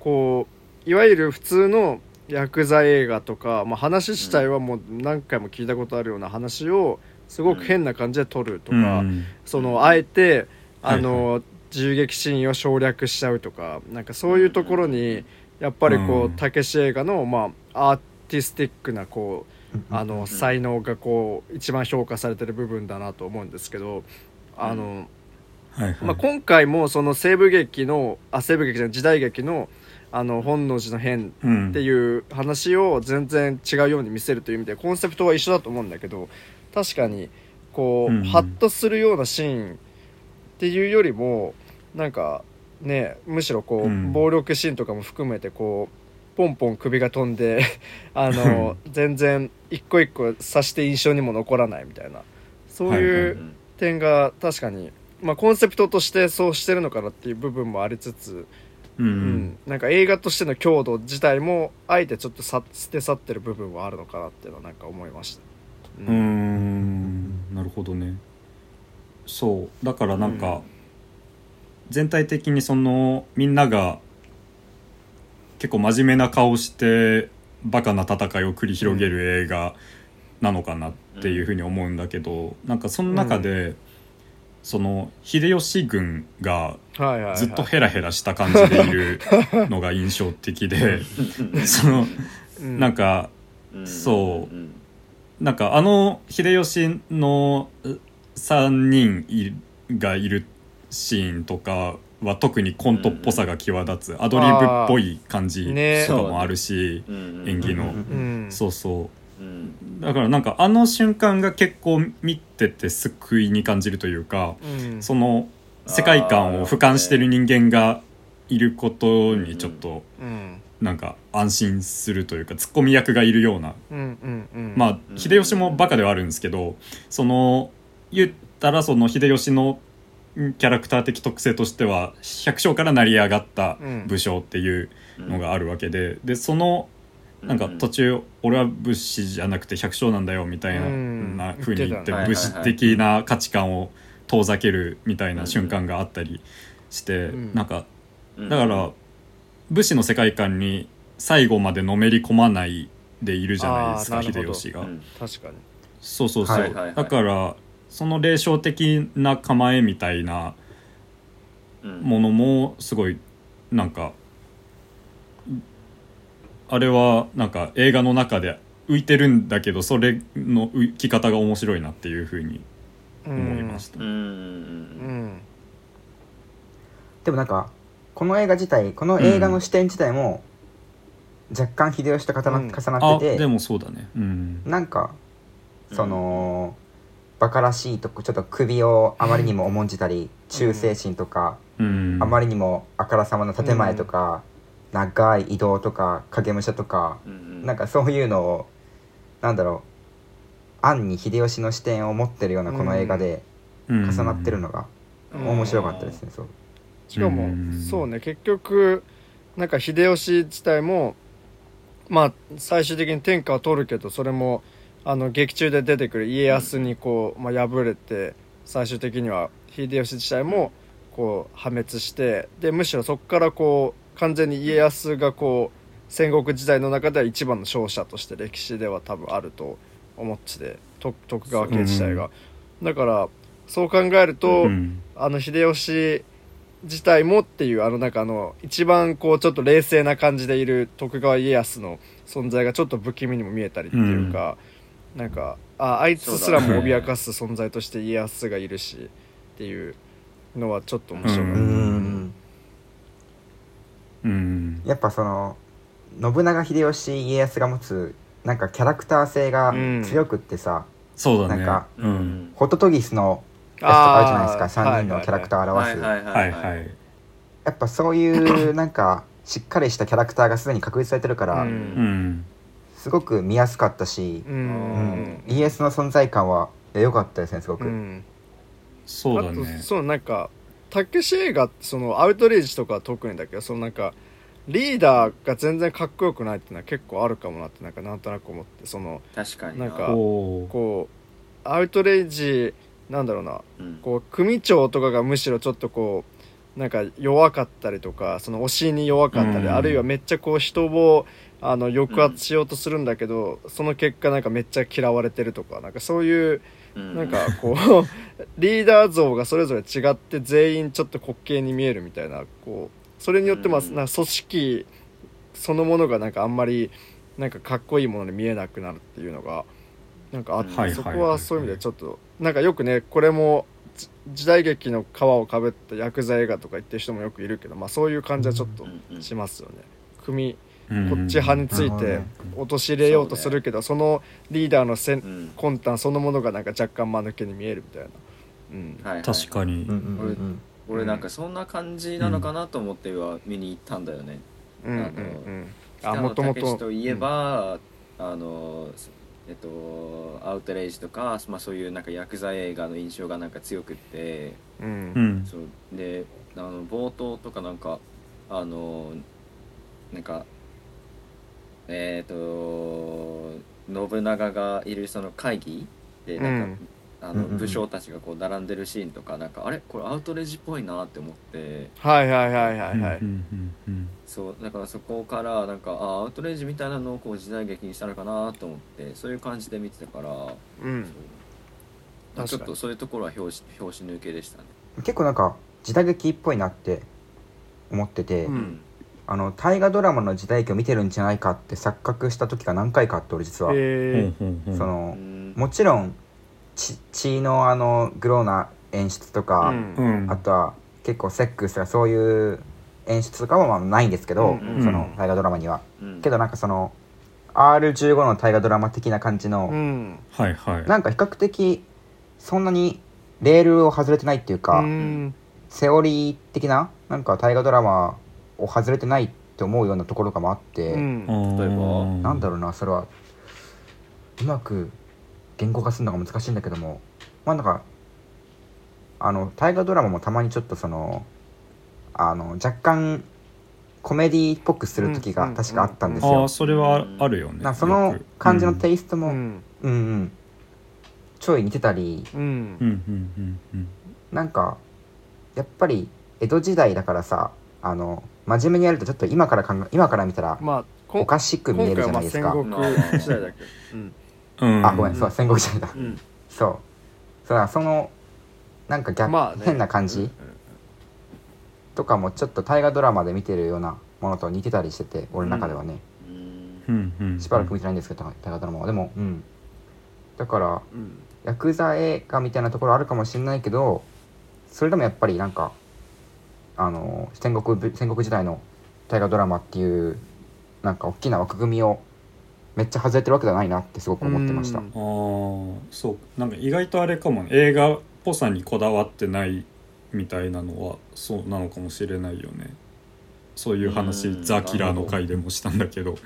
こういわゆる普通のヤクザ映画とか、まあ、話自体はもう何回も聞いたことあるような話をすごく変な感じで撮るとか、うん。そのあえてあの、はい銃撃シーンを省略しちゃうとかなんかそういうところにやっぱりこううん。たけし映画のまあアーティスティックなこうあの才能がこう一番評価されてる部分だなと思うんですけどあの、はいはい。まあ、今回もその西部劇のあ西部劇じゃない時代劇のあの本能寺の変うん。っていう話を全然違うように見せるという意味でコンセプトは一緒だと思うんだけど確かにこう、うん。ハッとするようなシーンっていうよりもなんかねむしろこう、うん。暴力シーンとかも含めてこうポンポン首が飛んで あの 全然一個一個刺して印象にも残らないみたいなそうはいううん点が確かに、まあ、コンセプトとしてそうしてるのかなっていう部分もありつつ、ううん。んなんか映画としての強度自体もあえてちょっとさ捨て去ってる部分はあるのかなっていうのはなんか思いました。うーん。なるほどね。そう。だからなんか、全体的にそのみんなが結構真面目な顔してバカな戦いを繰り広げる映画なのかなっていうふうに思うんだけど、なんかその中で、その秀吉軍がずっとヘラヘラした感じでいるのが印象的で そのうん。なんかうんそう。うんなんかあの秀吉の3人いがいるシーンとかは特にコントっぽさが際立つアドリブっぽい感じねとかもあるし、うん演技の、うん。うん。そうそうんうだからなんかあの瞬間が結構見てて救いに感じるというかうん。その世界観を俯瞰してる人間がいることにちょっとうん。なんか安心するというかツッコミ役がいるような。うんうんうん。まあうん秀吉もバカではあるんですけどその言ったらその秀吉のんキャラクター的特性としては百姓から成り上がった武将っていうのがあるわけで、でそのなんか途中俺は武士じゃなくて百姓なんだよみたいな,、うん。な風に言って武士的な価値観を遠ざけるみたいな瞬間があったりして、うん。なんかうん。だから武士の世界観に最後までのめり込まないでいるじゃないですか秀吉が。うん。確かに。そうそうそう、はいはいはい。だからその霊障的な構えみたいなうん。ものもすごいなんかあれはなんか映画の中で浮いてるんだけどそれの浮き方が面白いなっていうふうに思いました、でもなんかこの映画自体この映画の視点自体も若干秀吉と重な,、うん。重なあっててでもそうだね。うん。なんかその、バカらしいとこちょっと首をあまりにも重んじたり、忠誠心とか、うん。あまりにもあからさまな建前とか、長い移動とか影武者とか、うんうん。なんかそういうのをなんだろう暗に秀吉の視点を持ってるようなこの映画で重重なってるのがうん。面白かったですね、そう。しかもうん。そうね結局なんか秀吉自体もまあ最終的に天下を取るけどそれもあの劇中で出てくる家康にこう、まあ、敗れて最終的には秀吉自体もこう破滅してでむしろそこからこう完全に家康がこう戦国時代の中では一番の勝者として歴史では多分あると思っててと徳川家自体が。だからそう考えると、うんあの秀吉自体もっていうあのなんかあの一番こうちょっと冷静な感じでいる徳川家康の存在がちょっと不気味にも見えたりっていうか、なんかああいつすらも脅かす存在として家康がいるしっていうのはちょっと面白かった。うんうんうんやっぱその信長秀吉家康が持つなんかキャラクター性が強くってさ、そうだね。なんかううん。んホトトギスのやつとかあるじゃないですかあー3人のキャラクターを表す、はいはいはいはい。やっぱそういうなんかしっかりしたキャラクターがすでに確立されてるから、うん。うんすごく見やすかったしう、うんん、家康の存在感は良かったですねすごく、うん。そうだね。そうなんかたけし映画ってそのアウトレイジとかは特にだけどそのなんかリーダーが全然かっこよくないっていうのは結構あるかもなってなんかなんとなく思ってその確かにな。んかこうアウトレイジなんだろうな。うん。こう組長とかがむしろちょっとこうなんか弱かったりとかその推しに弱かったり、うん。あるいはめっちゃこう人をあの抑圧しようとするんだけど、その結果なんかめっちゃ嫌われてるとかなんかそういううん。なんかこう リーダー像がそれぞれ違って全員ちょっと滑稽に見えるみたいなこうそれによってまあうん。なんか組織そのものがなんかあんまりなんかかっこいいものに見えなくなるっていうのがなんかあって、はいそこはそういう意味でちょっとなんかよくねこれもじ時代劇の皮をかぶったヤクザ映画とか言ってる人もよくいるけどまあそういう感じはちょっとしますよね。組うんこっち派について陥れようとするけどそのリーダーのせんうん。魂胆そのものがなんか若干間抜けに見えるみたいな、うん。確かに。うん。うんうんうん俺なんかそんな感じなのかなと思っては見に行ったんだよね、うんうんあのうん。あ北野武といえば、あのえっとアウトレイジとか、まあ、そういうなんかヤクザ映画の印象がなんか強くって。うん。うん。そう。であの冒頭とかなんかあのなんかえっ、と信長がいるその会議でなんか、うんあの武将たちがこう並んでるシーンとかなんかあれ？これアウトレイジっぽいなって思って。はいはいはいはいはい、そうだからそこからなんかあアウトレイジみたいなのをこう時代劇にしたのかなと思ってそういう感じで見てたから、うん。ちょっとそういうところは拍子拍子抜けでしたね。結構なんか時代劇っぽいなって思ってて、うん。あの大河ドラマの時代劇を見てるんじゃないかって錯覚した時が何回かあって俺実は、えそのうん。もちろん血血のあのグローな演出とか、あとは結構セックスとかそういう演出とかはまあないんですけど、うん。その大河ドラマには、うん。けどなんかその R15 の大河ドラマ的な感じの、うん。はいはい。なんか比較的そんなにレールを外れてないっていうか、うん。セオリー的ななんか大河ドラマを外れてないって思うようなところがもあって、うん。例えばなんだろうなそれは。うまく言語化するのが難しいんだけどもまあなんかあの大河ドラマもたまにちょっとそのあの若干コメディっぽくする時が確かあったんですよ。ああ。それはあるよねなその感じのテイストも、うん、うんうん。ちょい似てたり。うん。うんうんうんうん。なんかやっぱり江戸時代だからさあの真面目にやるとちょっと今から考え今から見たらおかしく見えるじゃないですか。戦国時代だけ。どうんうん。あごめんそう戦国時代だ。うん。そう。そうだそのなんか逆、まあね。変な感じとかもちょっと大河ドラマで見てるようなものと似てたりしてて俺の中ではね、うん。うんうんしばらく見てないんですけど大河ドラマは。でもうん。だからうん。ヤクザ映画みたいなところあるかもしれないけどそれでもやっぱりなんかあの戦国ぶ戦国時代の大河ドラマっていうなんか大きな枠組みをめっちゃ外れてるわけじゃないなってすごく思ってました。うん。ああそう。なんか意外とあれかも。ね映画っぽさにこだわってないみたいなのはそうなのかもしれないよね。そういう話うんザ・キラーの回でもしたんだけど。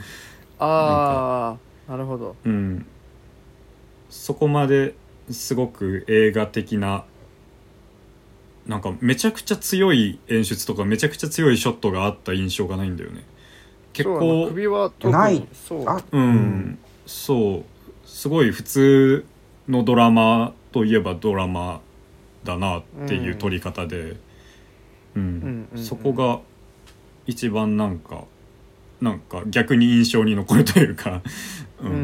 ああなるほどうん。そこまですごく映画的ななんかめちゃくちゃ強い演出とかめちゃくちゃ強いショットがあった印象がないんだよね結そう構首は特にない。そう。あうん、そう。すごい普通のドラマといえばドラマだなっていう撮り方で、うん。うんうんそこが一番なんかなんか逆に印象に残るというか、ううんんうん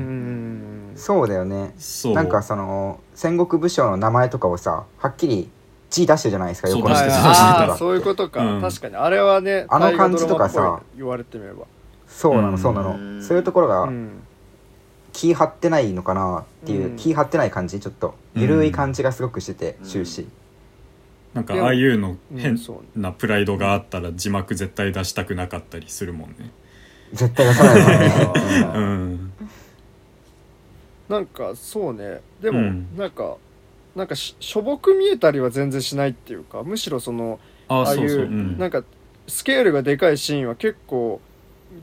うん。そうだよね。そう。なんかその戦国武将の名前とかをさはっきり字出してるじゃないですかそう横にしてたああそういうことか、うん。確かに。あれはねあの感じとかさ言われてみればそうなうん。のそうなの、うんそういうところがうん。気張ってないのかなっていう、うん。気張ってない感じちょっと。うん。ゆるい感じがすごくしてて、うん。終始。なんかああいうのうん変なプライドがあったら字幕絶対出したくなかったりするもんね。絶対出さないからね、う うん。ん、なんかそうね。でも、うん。なんかなんかししょぼく見えたりは全然しないっていうかむしろそのあああいうなんかスケールがでかいシーンは結構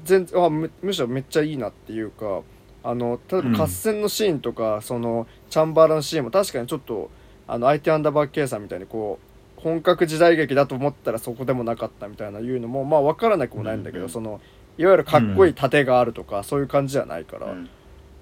全然あむむしろめっちゃいいなっていうかあの例えばうん。合戦のシーンとか、そのチャンバラのシーンも確かにちょっとあの IT アンダーバー K さんみたいにこう本格時代劇だと思ったらそこでもなかったみたいないうのもまあ分からなくもないんだけど、うんうんそのいわゆるかっこいい盾があるとか、そういう感じじゃないから、うん。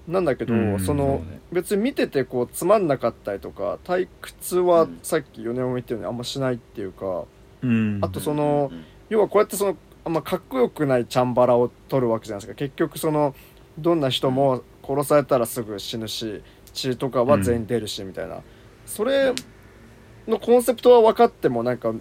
なんだけど、うんそのそうね。別に見ててこうつまんなかったりとか退屈はうん。さっき米山も言ったようにあんましないっていうか、うん。あとそのうん。要はこうやってそのあんまかっこよくないチャンバラを撮るわけじゃないですか。結局そのどんな人も殺されたらすぐ死ぬし血とかは全員出るしみたいな、それのコンセプトは分かってもなんか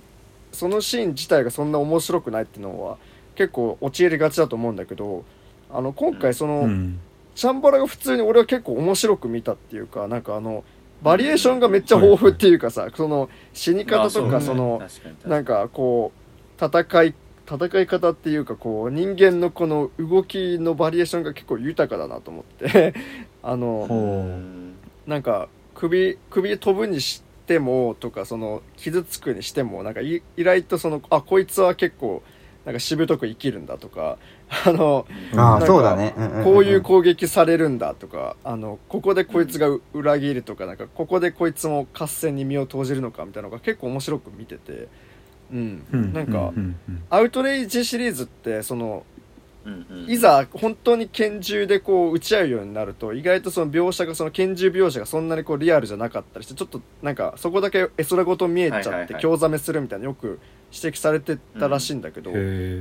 そのシーン自体がそんな面白くないっていうのは結構陥りがちだと思うんだけどあの今回その、うん。チャンバラが普通に俺は結構面白く見たっていうかなんかあのバリエーションがめっちゃ豊富っていうかさ、その死に方とかそのなんかこう戦い戦い方っていうかこう人間のこの動きのバリエーションが結構豊かだなと思って。あのなんか首首飛ぶにしてもとかその傷つくにしてもなんかい意外とそのあこいつは結構なんかしぶとく生きるんだとか あのうんあそうだね、こういう攻撃されるんだとかあのここでこいつがう裏切るとかなんかここでこいつも合戦に身を投じるのかみたいなのが結構面白く見てて、うん。うんなんか、アウトレイジシリーズってそのいざ本当に拳銃でこう撃ち合うようになると意外とその描写がその拳銃描写がそんなにこうリアルじゃなかったりしてちょっとなんかそこだけ絵空ごと見えちゃって興ざめするみたいなよく指摘されてたらしいんだけど、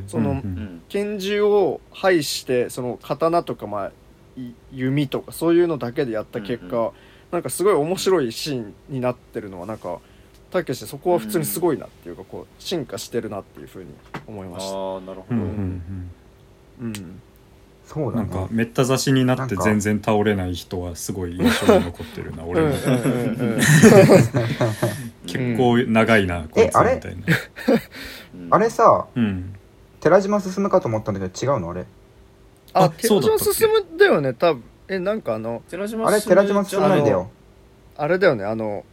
その拳銃を排してその刀とかまあい弓とかそういうのだけでやった結果、うん。なんかすごい面白いシーンになってるのはなんかたけしそこは普通にすごいなっていうかこう進化してるなっていうふうに思いました。ああなるほど、うんうんうん。そうだね。うんなんかめった刺しになって全然倒れない人はすごい印象に残ってるな俺も。結構長いなこいつあれみたいな。うん。あれさうん。寺島進むかと思ったんだけど違うのあれ？あ、あ寺島そうだよね、多分。え、なんかあの、寺島あれ？寺島進むなんだよあれだよね、あの、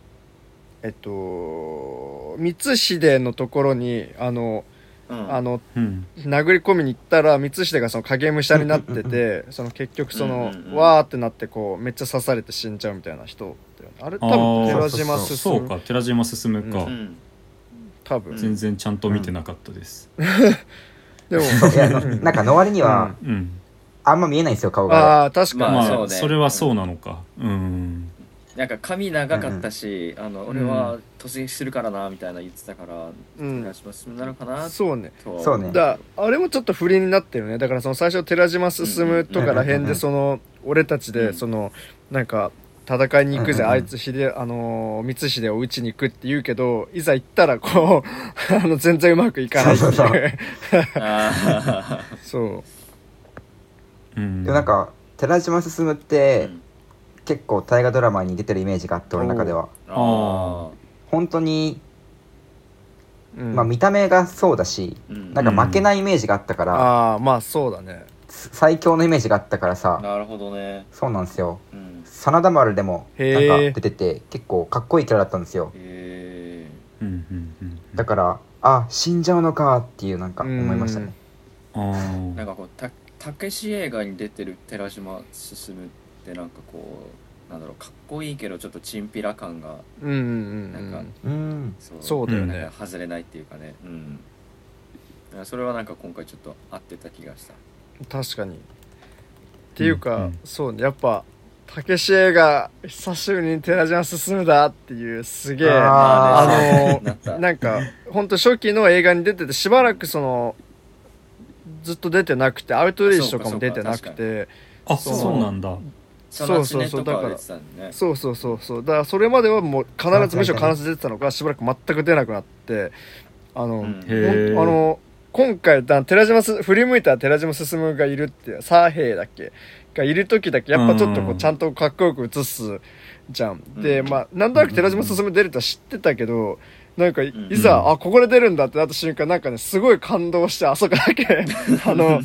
えっと、光秀のところに、あの、うん。あのうん。殴り込みに行ったら光秀がその影武者になってて その結局そのうんうんうんわーってなってこうめっちゃ刺されて死んじゃうみたいな人あれ？多あ分ー寺島進そうか寺島進むか、うん。多分。全然ちゃんと見てなかったです。でも なんかの割にはうん、あんま見えないんですよ顔が。ああ確かに。まあそうね。それはそうなのか。うんなんか髪長かったし、あの俺は突撃するからなみたいな言ってたから、うん。寺島進なのかなそうね。そうね。だあれもちょっと不倫になってるね。だからその最初寺島進むとから辺でその俺たちでそのなんか戦いに行くぜ、うんうんうん。あいつ秀あのー光秀を打ちに行くって言うけどいざ行ったらこう あの全然うまくいかないっていう。そうそうあそう。うんでもなんか寺島進っーてうん結構大河ドラマに出てるイメージがあって俺の中では。あ本当に、うん。まあ、見た目がそうだしーうん。なんか負けないイメージがあったから、ああまあそうだね。最強のイメージがあったからさなるほどね。そうなんですよ。うん。真田丸でもなんか出てて結構かっこいいキャラだったんですよ。へうんうんうんだからあ死んじゃうのかっていうなんか思いましたね。なんーかこうたたけし映画に出てる寺島進ってなんかこうなんだろうかっこいいけどちょっとチンピラ感がうんうんうんなんかうん。そう。だよね。なんか外れないっていうかね。うん。だからそれはなんか今回ちょっと合ってた気がした。確かに。っていうか、うんうん。そうね。やっぱたけし映画久しぶりに寺島進むだっていうすげえあの なった。なんか本当初期の映画に出ててしばらくそのずっと出てなくてアウトレイジとかも出てなくてあそうそうなんだそうそうそうだからそうそうそうそう。だからそれまではもう必ずむしろ必ず出てたのがしばらく全く出なくなってあの、うん。あの今回だ寺島す振り向いたら寺島進がいるってサーヘイだっけ？がいる時だけやっぱちょっとこううん。ちゃんとかっこよく映すじゃん、でうん。まあなんとなく寺島進出るとは知ってたけどなんかいん。いざ、あここで出るんだってなった瞬間なんかねすごい感動してあそこだけ。あの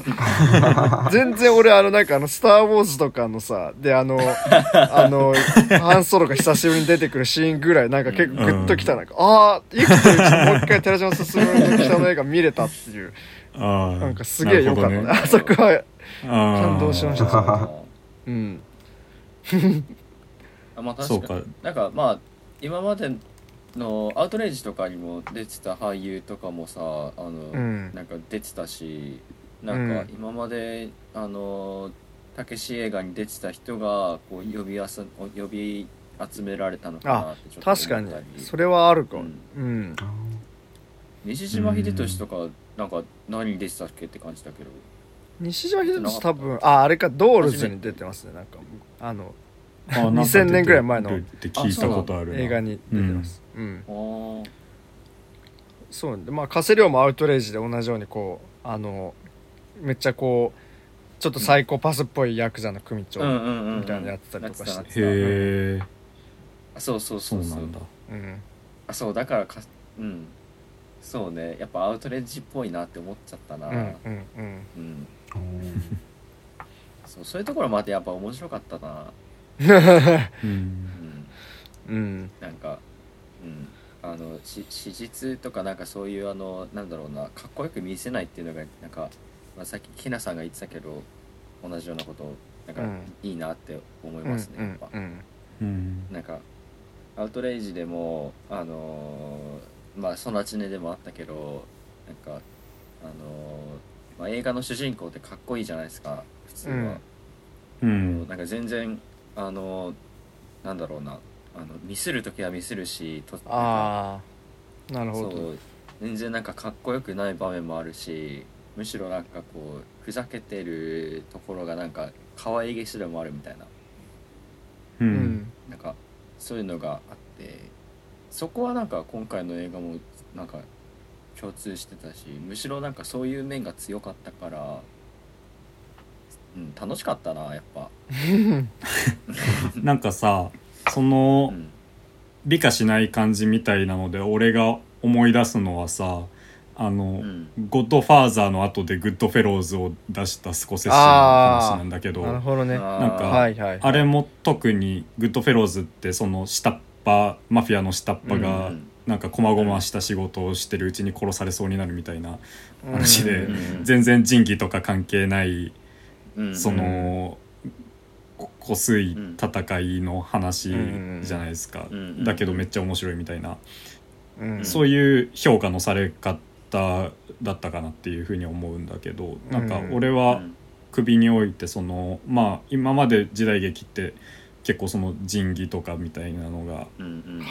全然俺あのなんかあの「スター・ウォーズ」とかのさであの あのハンソロが久しぶりに出てくるシーンぐらいなんか結構グッときたなんか、ああ生きてるうちにもう一回寺島進の北の映画見れたっていう。ああなんかすげえ良かった。ね。あそこは感動しました。あうん。ーあまあ確かに。なんかまあ今までのアウトレイジとかにも出てた俳優とかもさあの、うん。なんか出てたしなんか今まで、あのたけし映画に出てた人がこう呼びあさ呼び集められたのかなってちょっ確かに。それはあるかうん。うん。西島秀俊とかなんか何に出てたっけって感じだけど。西島秀俊多分ああれかドールズに出てますねなんか。あのあなんか2000年ぐらい前の出てるって聞いたことあるな。映画に出てますうん。そうでまあ加瀬亮もアウトレイジで同じようにこうあのめっちゃこうちょっとサイコパスっぽいヤクザの組長みたいなのやってたりとかして。へえあそうそうそそううそう。なんだうん。あそう。だからかうん。そうね。やっぱアウトレッジっぽいなって思っちゃったな。うんうんうん。うん。そうそういうところまでやっぱ面白かったな。うん。うん。うん。なんかうんあのし史実とかなんかそういうあのなんだろうなかっこよく見せないっていうのがなんか、まあ、さっきひなさんが言ってたけど同じようなことなんかうんいいなって思いうんますね、うんやっぱ。うんうんなんかアウトレイジでもあのーまあソナチネでもあったけどなんかあのーまあ、映画の主人公ってかっこいいじゃないですか普通は、うん。なんか全然あのーなんだろうなあのミスる時はミスるしとああなるほど。そう全然なんかかっこよくない場面もあるしむしろなんかこうふざけてるところがなんか可愛げすらもあるみたいな。ううんん。なんかそういうのがあってそこはなんか今回の映画もなんか共通してたしむしろなんかそういう面が強かったから、うん、楽しかったなやっぱ、なんかさそうのん、美化しない感じみたいなので俺が思い出すのはさあの、うん。ゴッドファーザーの後でグッドフェローズを出したスコセッシの話なんだけどなるほどね。なんかはいはいあれも特にグッドフェローズってその下っ端マフィアの下っ端がうんなんか細々した仕事をしてるうちに殺されそうになるみたいな話で、うん全然仁義とか関係ないうん。その、ここすい戦いの話じゃないですか、うん。だけどめっちゃ面白いみたいな、うん。そういう評価のされ方だったかなっていうふうに思うんだけどなんか俺うはん。首においてそのまあ今まで時代劇って結構その仁義とかみたいなのが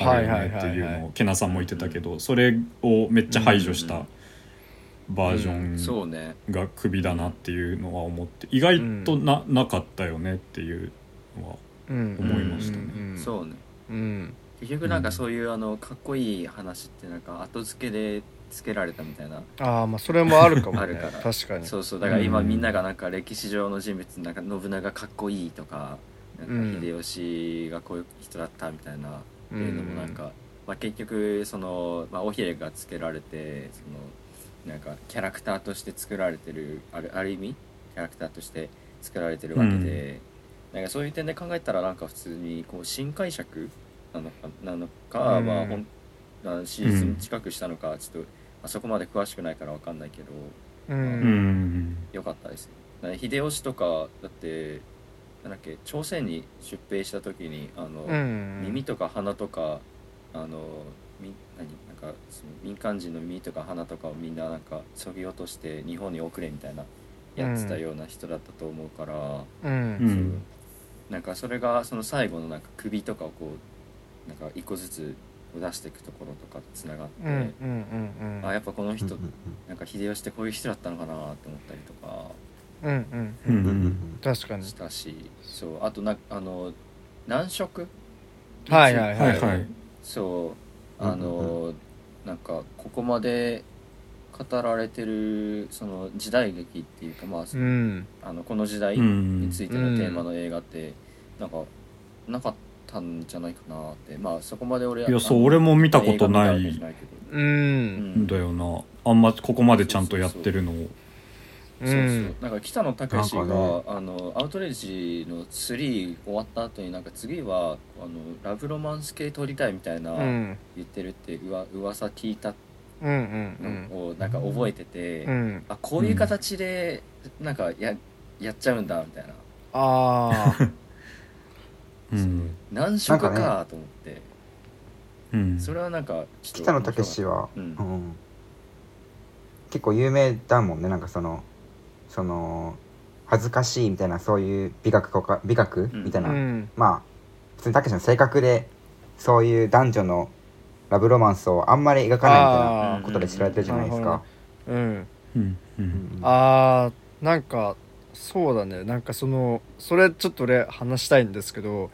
あるよねっていうのをけなさんも言ってたけどそれをめっちゃ排除したバージョンが首だなっていうのは思って意外とななかったよねっていうのはうん思いましたね。うん。そうね。うん。結局なんかそういうあのかっこいい話ってなんか後付けでつけられたみたいな。ああまあそれもあるかもね。あるから。確かに。そうそう。だから今うん。みんながなんか歴史上の人物なんか信長かっこいいとかなんか秀吉がこういう人だったみたいなっていうのもなんか、まあ、結局その、まあ、尾ひれがつけられてそのなんかキャラクターとして作られてるあるある意味キャラクターとして作られてるわけで、なんかそういう点で考えたらなんか普通にこう新解釈なのかなのか、うん。まあほんあシーズン近くしたのかちょっと、まあ、そこまで詳しくないからわかんないけどううん。ん良かったです。ね秀吉とかだってなんだっけ朝鮮に出兵した時にあの、うん。耳とか鼻とかあのみ何なんかその民間人の耳とか鼻とかをみんななんかそぎ落として日本に送れみたいなやってたような人だったと思うから、うん。う。んなんかそれがその最後のなんか首とかをこうなんか一個ずつ出していくところとかつながって、うんうんうんうんあやっぱこの人、うんうんなんか秀吉ってこういう人だったのかなって思ったりとか。うんうんううん。うんうんん。確かにしたしそうあとなあの難色？はいはいはいはい。そうあの、なんかここまで語られてるその時代劇っていうかまあ、うん。あのこの時代うん。についてのテーマの映画って、なんかなかったんじゃないかなって。まあそこまで俺いやそうあの俺も見たことない映画見たわけじゃないけど。ううん。んだよな。あんまここまでちゃんとやってるの。をうそうそうん。なんか北野武が、なんかね。あのアウトレイジの3終わった後になんか次はあのラブロマンス系撮りたいみたいなうん。言ってるってうわ噂聞いたうんうんのをなんか覚えてて、うん。うんあこういう形でなんかややっちゃうんだみたいな。ああ う。ん。難色なんかかと思って、うん。それはなんかちょっと北野武は、うん。うん。結構有名だもんねなんかそのその恥ずかしいみたいなそういう美学とか美学うん。みたいな、うん。まあ普通に武の性格でそういう男女のラブロマンスをあんまり描かないみたいなことで知られてるじゃないですか。うんうんううん。んあーなんかそうだね。なんかそのそれちょっと俺話したいんですけど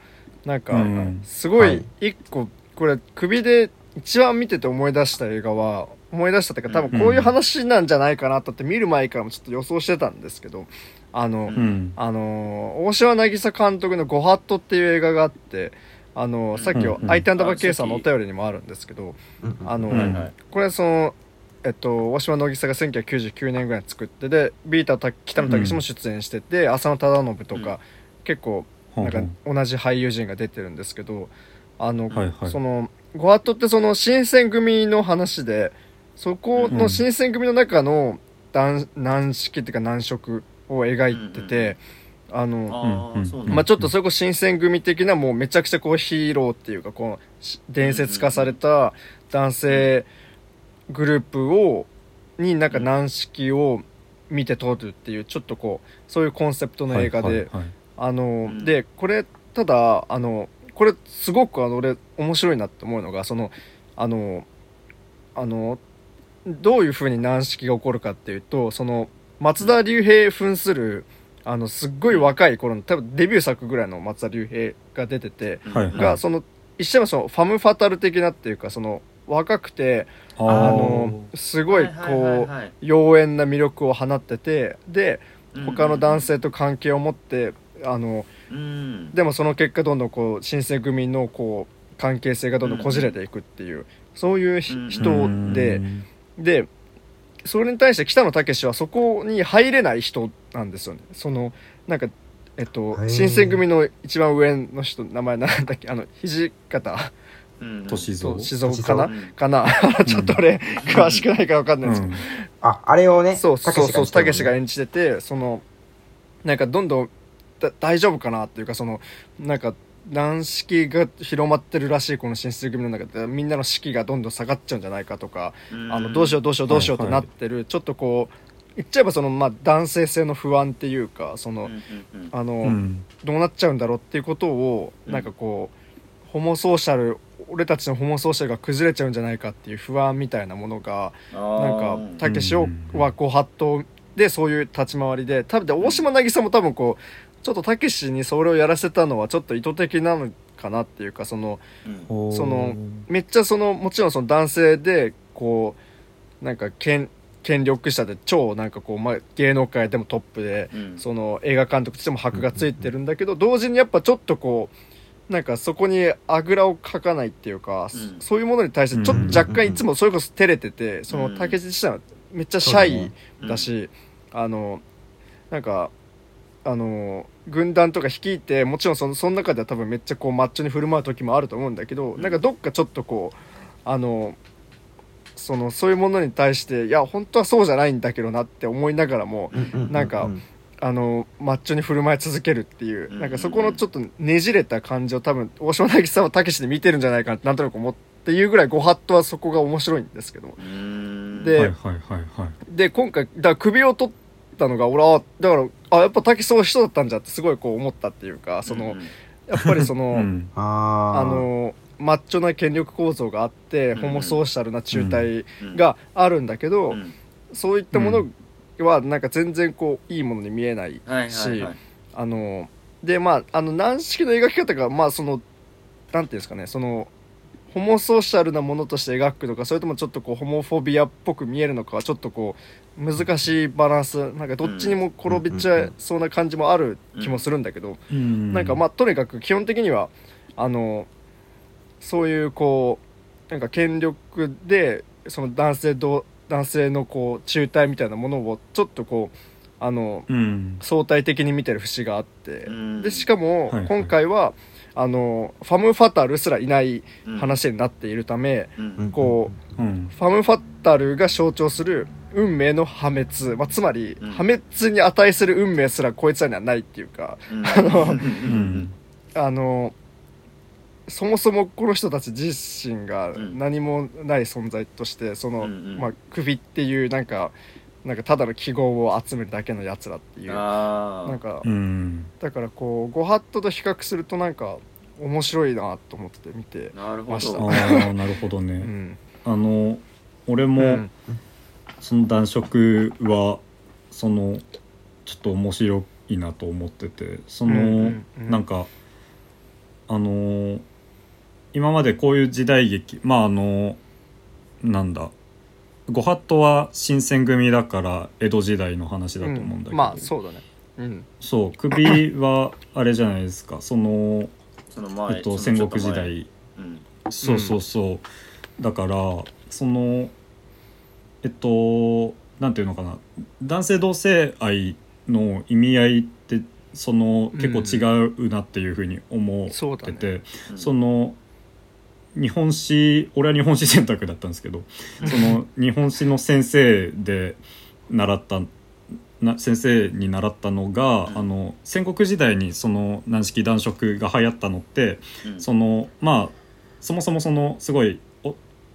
なんかうんすごはい。い一個これ首で一番見てて思い出した映画は思い出したっていうか多分こういう話なんじゃないかなとって見る前からもちょっと予想してたんですけどあの、うん。うんあの大島渚監督の「ゴハット」っていう映画があってあのさっきうんうん。アイテンダバケイさんのお便りにもあるんですけどうんあの、うんはいはい。これそのえっと大島渚が1999年ぐらいに作ってでビータた北野武も出演してて、浅野忠信とか、うん。結構なんか同じ俳優陣が出てるんですけどあの、はいはい。そのゴアットってその新選組の話でそこの新選組の中の男軟式っていうか難色を描いてて、あのまあちょっとそれこそ新選組的なもうめちゃくちゃこうヒーローっていうかこうし伝説化された男性グループをになんか軟式を見て通るっていうちょっとこうそういうコンセプトの映画で、あの、ん。でこれただあのこれすごくあの俺面白いなって思うのがそのあのあのどういうふうに軟式が起こるかっていうとその松田龍平扮するあのすっごい若い頃の多分デビュー作ぐらいの松田龍平が出てて、はいはい。がその一社のそのファム・ファタル的なっていうかその若くてああのすごいはいはいはい妖艶な魅力を放っててでうん。他の男性と関係を持ってあのうん。でもその結果どんどんこう新選組のこう関係性がどんどんこじれていくっていう、そういうひうん。人で、でそれに対して北野武はそこに入れない人なんですよね。そのなんかえっと新選組の一番上の人名前なんだっけ？あの土方。うん。歳三かな？う。ん。かな？ちょっと俺詳しくないから分かんないんです。けど、ああれをねそうそうそうたけしがね演じててそのなんかどんどんだ大丈夫かなっていうかそのなんか軟式が広まってるらしいこの新出組の中でみんなの士気がどんどん下がっちゃうんじゃないかとか、あのどうしようどうしようどうしようってなってる、ちょっとこう言っちゃえばそのまあ男性性の不安っていうかその、うんうんうん。あの、うん。どうなっちゃうんだろうっていうことをうん。なんかこうホモソーシャル俺たちのホモソーシャルが崩れちゃうんじゃないかっていう不安みたいなものがなんかたけしをはこう発動でそういう立ち回りで多分で大島渚も多分こうちょっとたけしにそれをやらせたのはちょっと意図的なのかなっていうかそのうん。そのめっちゃそのもちろんその男性でこうなんか権権力者で超なんかこう、まあ、芸能界でもトップでうん。その映画監督としても箔がついてるんだけど同時にやっぱちょっとこうなんかそこにあぐらをかかないっていうか、そうん。そういうものに対してちょっと若干いつもそれこそ照れててその竹内自身はめっちゃシャイだし、あのなんかあの軍団とか率いてもちろんそのその中では多分めっちゃこうマッチョに振る舞う時もあると思うんだけど、うん。なんかどっかちょっとこうあのそのそういうものに対していや本当はそうじゃないんだけどなって思いながらもなんかあのマッチョに振る舞い続けるっていう、うんなんかそこのちょっとねじれた感じを多分大島渚さんはたけしで見てるんじゃないかなってなんとなく思っていうぐらいご法度はそこが面白いんですけど。うん。ではいはいはいはい。で今回だから首を取ったのが俺はだからあやっぱたけしそういう人だったんじゃってすごいこう思ったっていうかその、うんやっぱりその、うん。あー。あのマッチョな権力構造があって、うんホモソーシャルな中隊うんがあるんだけど、うん。そういったものはなんか全然こういいものに見えないはいはいしはい。あのでまああの軟式の描き方がまあそのなんていうんですかねそのホモソーシャルなものとして描くのかそれともちょっとこうホモフォビアっぽく見えるのかはちょっとこう難しいバランス。なんかどっちにも転びちゃいそうな感じもある気もするんだけど、うん。なんかまあとにかく基本的にはあのそういうこうなんか権力でその男性ど男性のこう中体みたいなものをちょっとこうあのうん。相対的に見てる節があって、うん。でしかもはいはい。今回は、あのファム・ファタルすらいないうん。話になっているため、うん。こううん。ファム・ファタルが象徴する運命の破滅、まあ、つまり、うん。破滅に値する運命すらこいつらにはないっていうかうん。あのうん。あのそもそもこの人たち自身がうん。何もない存在としてその、うんうん。まあ、首っていうなんかなんかただの記号を集めるだけのやつらっていうなんかうん。だからこうご法度と比較するとなんか面白いなと思って見て、なるほました。どああなるほどね、うん。あの俺も、うんその男色はそのちょっと面白いなと思っててその、うんうんうん。なんかあの今までこういう時代劇まああのなんだご法度は新選組だから江戸時代の話だと思うんだけど、まあそうだね。うん。そう首はあれじゃないですか。その、その前えっと、戦国時代。うん。そうそうそう、だからそのえっとなんていうのかな。男性同性愛の意味合いってその結構違うなっていうふうに思ってて、ね。うん。その日本史俺は日本史選択だったんですけどその日本史の先生で習ったな先生に習ったのが、うん。あの戦国時代にその軟式男色が流行ったのってうん。そのまあそもそもそのすごいお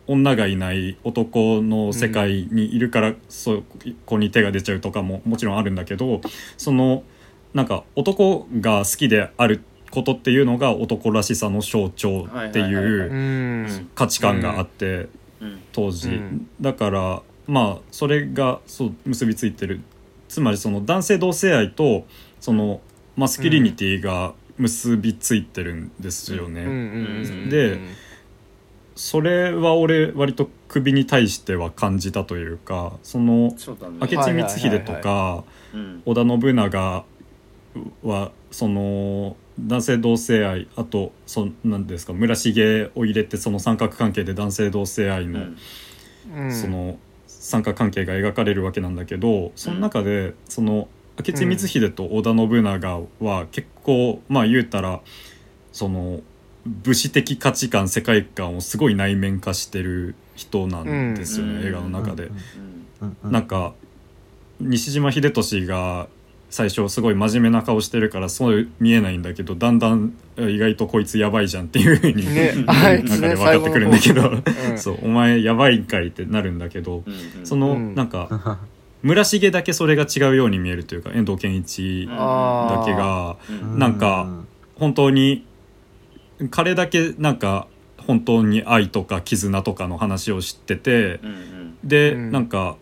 女がいない男の世界にいるから、そこに手が出ちゃうとかももちろんあるんだけどそのなんか男が好きであることっていうのが男らしさの象徴ってはいう価値観があってうん。当時、うん。だからまあそれがそう結びついてる。つまりその男性同性愛とそのマスキリニティが結びついてるんですよね。でそれは俺割と首に対しては感じたというかそのね。明智光秀とはいかうん。織田信長はその男性同性愛あとそなんですか村重を入れてその三角関係で男性同性愛の、うん。うん。その三角関係が描かれるわけなんだけどその中でその明智光秀と織田信長は結構まあ言うたらその武士的価値観世界観をすごい内面化してる人なんですよね、うん映画の中で。なんか西島秀俊が最初すごい真面目な顔してるからそう見えないんだけどだんだん意外とこいつやばいじゃんっていうふうに、ね あいつね中で分かってくるんだけど、最後の方。うんそうお前やばいんかいってなるんだけど、うんうんその、うん。なんか村重だけそれが違うように見えるというか遠藤健一だけがうんなんか本当に彼だけなんか本当に愛とか絆とかの話を知っててうんうん。で、うん。なんか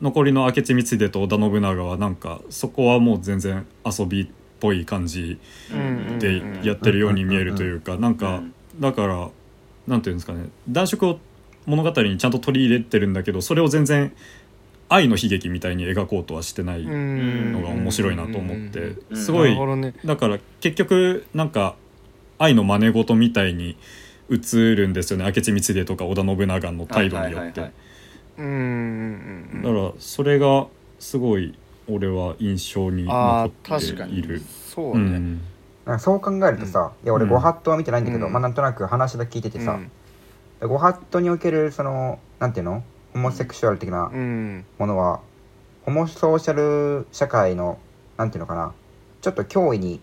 残りの明智光秀と織田信長はなんかそこはもう全然遊びっぽい感じうんでやってるように見えるというかなんかうん。だからなんていうんですかね男色を物語にちゃんと取り入れてるんだけどそれを全然愛の悲劇みたいに描こうとはしてないのが面白いなと思って。うんすごないだから結局なんか愛の真似事みたいに映るんですよね。明智光秀とか織田信長の態度によって。だからそれがすごい俺は印象にあ残っている。そうね。うん。そう考えるとさ、いや俺うん。ご法度は見てないんだけど、うん。まあなんとなく話だけ聞いててさうん、ご法度におけるそのなんていうの？ホモセクシュアル的なうん。ものは、ホモソーシャル社会のなんていうのかな？ちょっと脅威に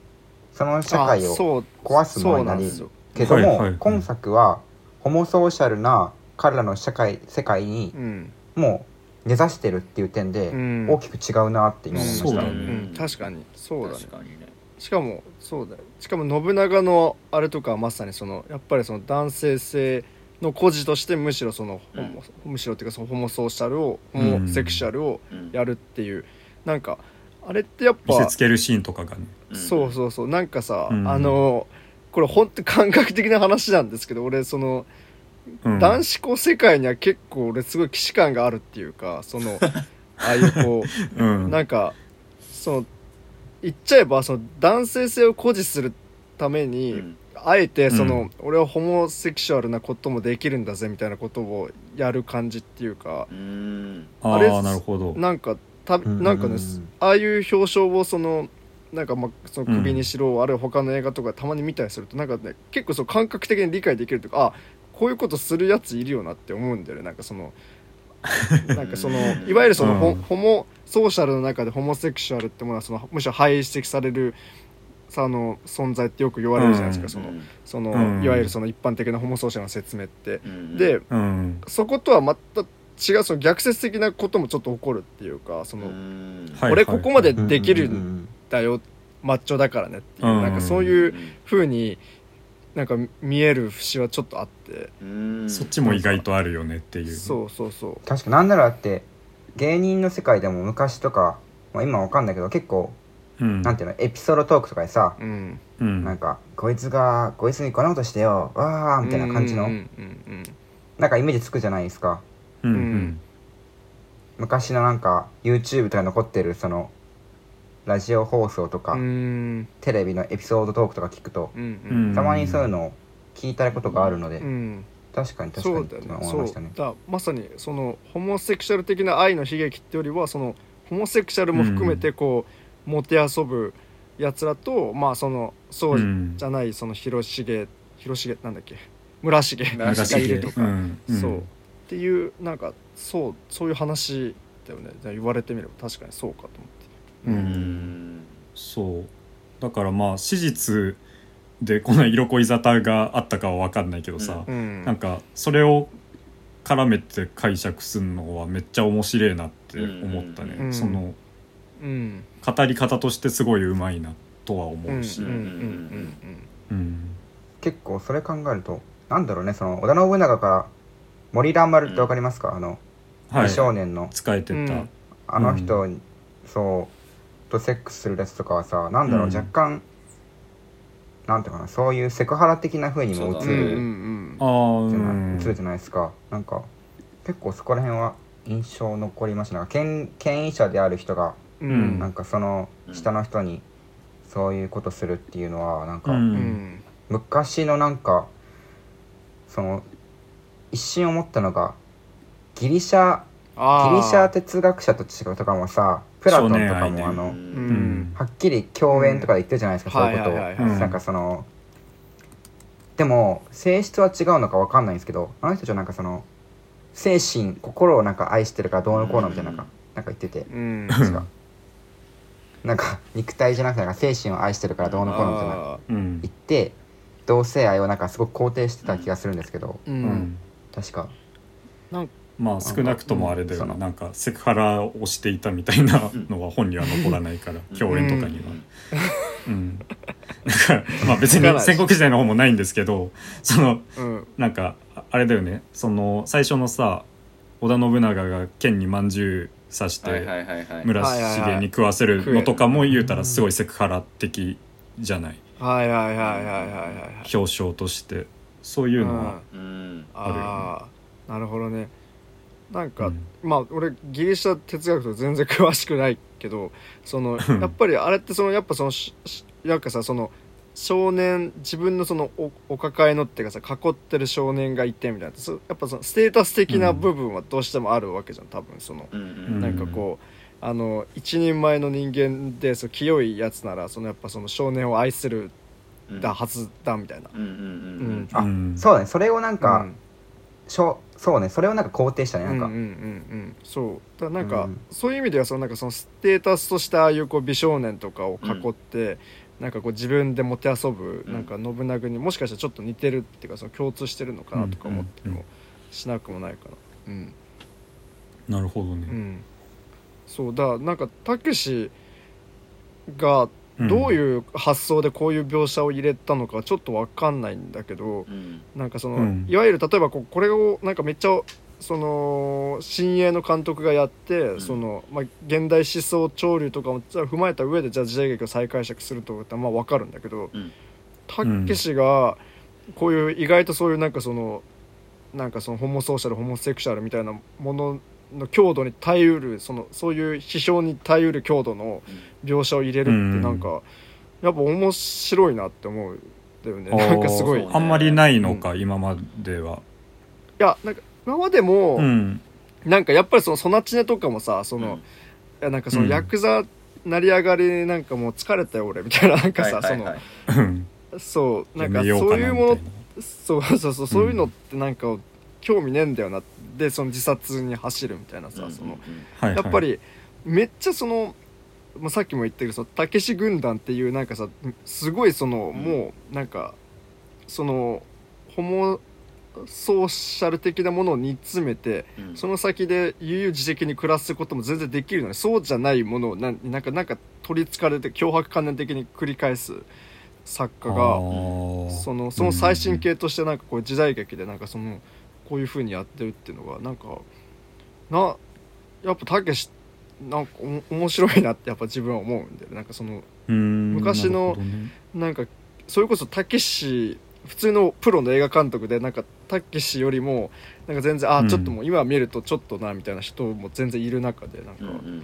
その社会を壊すものになりそうなんですよ。けども、はいはい。はい今作はホモソーシャルな彼らの社会世界にうん。もう根ざしてるっていう点でうん。大きく違うなって今思いました、そうだね。うん。確かに。そうだね。確かにね。しかもそうだ。よしかも信長のあれとかはまさにそのやっぱりその男性性の孤児としてむしろその、ホモむしろっていうかそのホモソーシャルをホモセクシャルをうんやるっていう、なんかあれってやっ見せぱつけるシーンとかがね。そうそうそう。なんかさ、うん。あのこれ本当感覚的な話なんですけど俺その、うん。男子校世界には結構俺すごい既視感があるっていうかその ああいうこううん。なんかその言っちゃえばその男性性を誇示するために、うん。あえてその、うん。俺はホモセクシュアルなこともできるんだぜみたいなことをやる感じっていうかうん。ああれあなるほど。なんかたんなんかねああいう表彰をそのなんかまあその首にしろ、あるいは他の映画とかたまに見たりするとなんかね結構そう感覚的に理解できるとかあこういうことするやついるよなって思うんだよね。なんかその なんかそのいわゆるそのホ,、うん。ホモソーシャルの中でホモセクシュアルってものはそのむしろ排斥されるさあの存在ってよく言われるじゃないですか、うん。そのその、うん。いわゆるその一般的なホモソーシャルの説明って。うん。でうん。そことはまた違うその逆説的なこともちょっと起こるっていうかその、俺ここまでできるうんんだよマッチョだからねっていう、うんなんかそういう風になんか見える節はちょっとあって、うん。そっちも意外とあるよねっていう。そうそうそう。確かなんならだって芸人の世界でも昔とか、まあ、今わかんないけど結構うん。なんていうのエピソードトークとかでさ、うん。うん。なんかこいつがこいつにこんなことしてよわーみたいな感じの、うんうん。なんかイメージつくじゃないですかうんううん。ん昔のなんか YouTube とかに残ってるそのラジオ放送とか、テレビのエピソードトークとか聞くと、うんうん。たまにそういうのを聞いたことがあるので、うん。確かに確かにってそうだよね思いましたね。そうだまさにそのホモセクシャル的な愛の悲劇ってよりはそのホモセクシャルも含めてこう、もてあそぶやつらとまあそのそううんじゃないその広重広重なんだっけ？村重。がいるとか、うんうん。そうっていうなんかそうそういう話だよね。言われてみれば。確かにそうかと思って。ううん。んそう。だからまあ史実でこんな色恋沙汰があったかは分かんないけどさ、うん。なんかそれを絡めて解釈するのはめっちゃ面白いなって思ったね、うん。そのうん。語り方としてすごいうまいなとは思うし、うん。うん。うん。うん。結構それ考えるとなんだろうね。その織田信長から森蘭丸ってわかりますか、あのはい。美少年の。使えてた、うん。あの人に、そうとセックスするやつとかはさなんだろう、うん。若干なんていうかなそういうセクハラ的な風にも映うんうんるうん。ああじゃない、うん映るじゃないですか。なんか結構そこら辺は印象残りました。なんか権権威者である人がうんうん。なんかその下の人にそういうことするっていうのはなんか、うん。うん。昔のなんかその一瞬思ったのがギリシャあギリシャ哲学者と違うとかもさプラトンとかもあの、ううん。んはっきり共演とかで言ってるじゃないですか、うんそういうことを、なんかそのでも性質は違うのか分かんないんですけどあの人たちはなんかその精神心をなんか愛してるからどうのこうのみたいななん。かなんか言ってて。うん。確かなんか肉体じゃなくてなんか精神を愛してるからどうのこうのみたいな。言って同性愛をなんかすごく肯定してた気がするんですけど。ーううんん確か。なんまあ少なくともあれだようんななんかセクハラをしていたみたいなのは本には残らないから共演とかには。うん、だからまあ別に戦国時代の方もないんですけどそのうん。なんかああれだよね。その最初のさ織田信長が剣にまんじゅう刺して村重に食わせるのとかも言うたらすごいセクハラ的じゃない？はいはいはいはいはいはい。表彰としてそういうのは、うん。ああなるほどね。なんか、うん。まあ俺ギリシャ哲学と全然詳しくないけどそのうん。やっぱりあれってそのやっぱそのししなんかさその少年自分のそのおお抱えのっていうかさ囲ってる少年がいてみたいな。そやっぱそのステータス的な部分はどうしてもあるわけじゃん多分その、うんうんなんかこうあの一人前の人間でそう清いやつならそのやっぱその少年を愛するうんだはずだみたいな。うんうんうんあ、うん。そうだね。それをなんか、うん。しょそうね。それをなんか肯定したね。なんか、うんうんうんうん。そう。だなんか、うん。そういう意味ではそのなんかそのステータスとしてああいうこう美少年とかを囲って、なんかこう自分でもてあそぶ、うん。なんか信長にもしかしたらちょっと似てるっていうかその共通してるのかなとか思ってうんうんもしなくもないからうん。なるほどね、うん。そう。だなんかたけしがんどういう発想でこういう描写を入れたのかちょっと分かんないんだけど、うん。なんかその、うん。いわゆる例えばこうこれをなんかめっちゃその新鋭の監督がやって、ん。そのまあ、現代思想潮流とかもじゃあ踏まえた上でじゃあ時代劇を再解釈するとかまあ分かるんだけどうん。たけしがこういう意外とそういうなんかそのなんかそのホモソーシャルホモセクシャルみたいなものの強度に耐えうるそのそういう批評に耐えうる強度の描写を入れるってうん。なんか、やっぱ面白いなって思うんだよね。なんかすごい。そうあんまりないのか、今までは。いやなんか今までも、うん。なんかやっぱりそのソナチネとかもさその、うん。いやなんかそのうん。ヤクザ成り上がりなんかもう疲れたよ俺みたいななんかさ、そのそうなんかそういいうものそうそうそうそういうのってなんか興味ねえんだよな。でその自殺に走るみたいなさ、そのやっぱりめっちゃその、まあ、さっきも言ったけどそのたけし軍団っていうなんかさすごいその、ん。もうなんかそのホモソーシャル的なものを煮詰めてうん。その先で悠々自適に暮らすことも全然できるのにそうじゃないものをななんかなんか取りつかれて脅迫観念的に繰り返す作家あがー。そのその最新形としてなんかこう時代劇でなんかそのこういう風にやってるっていうのがなんかなやっぱたけしなんかお面白いなってやっぱ自分は思うんでなんかそのうん昔のなんかそれこそたけし普通のプロの映画監督でなんかたけしよりもなんか全然あうん。ちょっともう今見るとちょっとなみたいな人も全然いる中でなんかうんうん。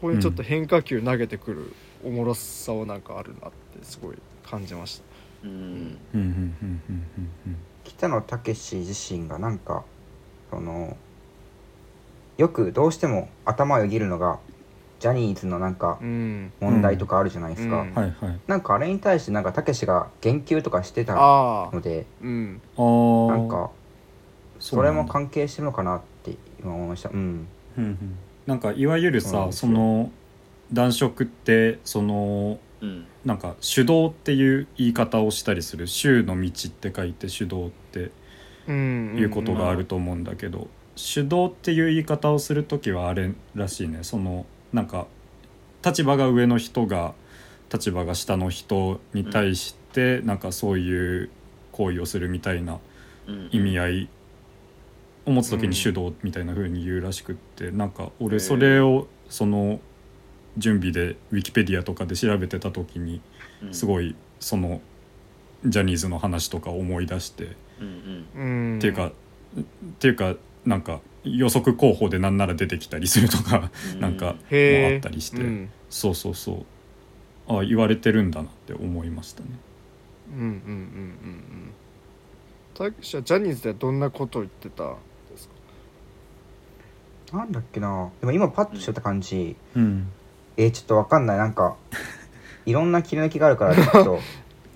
こういうちょっと変化球投げてくるおもろさはなんかあるなってすごい感じました。うん。うんうんうんうんうん北野武自身がなんかそのよくどうしても頭をよぎるのがジャニーズのなんかうん。問題とかあるじゃないですか、うん。はいはい。なんかあれに対してなんか武が言及とかしてたのでうん。なんかそれもか関係してるのかなって今思いました。うん。うんうん。なんかいわゆるさその男色ってそのうん。なんか手動っていう言い方をしたりする「衆の道」って書いて手動ってうん。いうことがあると思うんだけど、手動っていう言い方をする時はあれらしいね。そのなんか立場が上の人が立場が下の人に対してなんかそういう行為をするみたいなうん。意味合いを持つ時に手動みたいな風に言うらしくってなんか俺それをその準備でウィキペディアとかで調べてた時にうん。すごいそのジャニーズの話とか思い出して。っていうかっていうかなんか予測候補でなんなら出てきたりするとかうん。なんかもあったりして、うん。そうそうそう。あ言われてるんだなって思いましたね。うんうんうんうんうん。ジャニーズではどんなことを言ってたんですか？なんだっけな。でも今パッとしてた感じ、うん、えー、ちょっとわかんない。なんかいろんな切り抜きがあるから ちょっと。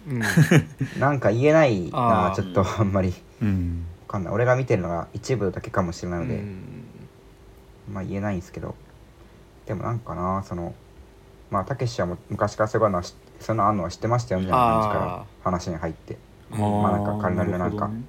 うん。なんか言えないなちょっとあんまり。うん。わかんない。俺が見てるのが一部だけかもしれないので、うん。まあ言えないんですけど。でもなんかなそのまあたけしはも昔からそういうのそのあんのは知ってましたよみたいな感じからあ話に入って。あまあなんか彼なりのなんかね。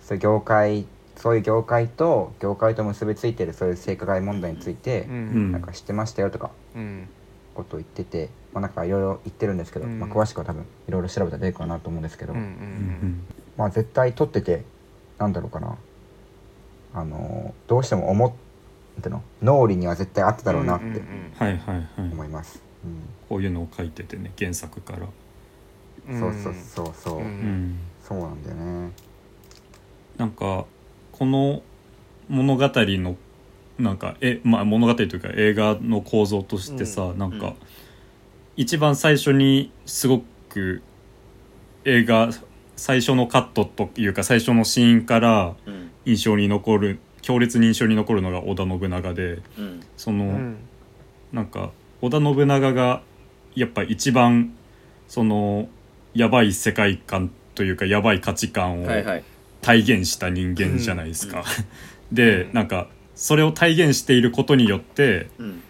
そういう業界そういう業界と業界と結びついてるそういう性加害問題についてなんか知ってましたよとかうん。ことを言っててまあなんかいろいろ言ってるんですけど、うん。まあ、詳しくは多分いろいろ調べたら出るかなと思うんですけど、うんううんん。まあ絶対撮っててなんだろうかな。あのーどうしても思っての？脳裏には絶対あっただろうなってうんはいはいはい。思います、こういうのを書いててね原作から。そうそうそうそう、そうなんだよね。なんかこの物語のなんかえ、まあ、物語というか映画の構造としてさ、うなんかうん。一番最初にすごく映画最初のカットというか最初のシーンからうん。印象に残る強烈に印象に残るのが織田信長でうん。その、うん。なんか織田信長がやっぱ一番そのやばい世界観というかやばい価値観をはいはい体現した人間じゃないですか。で、うん。なんかそれを体現していることによってうん。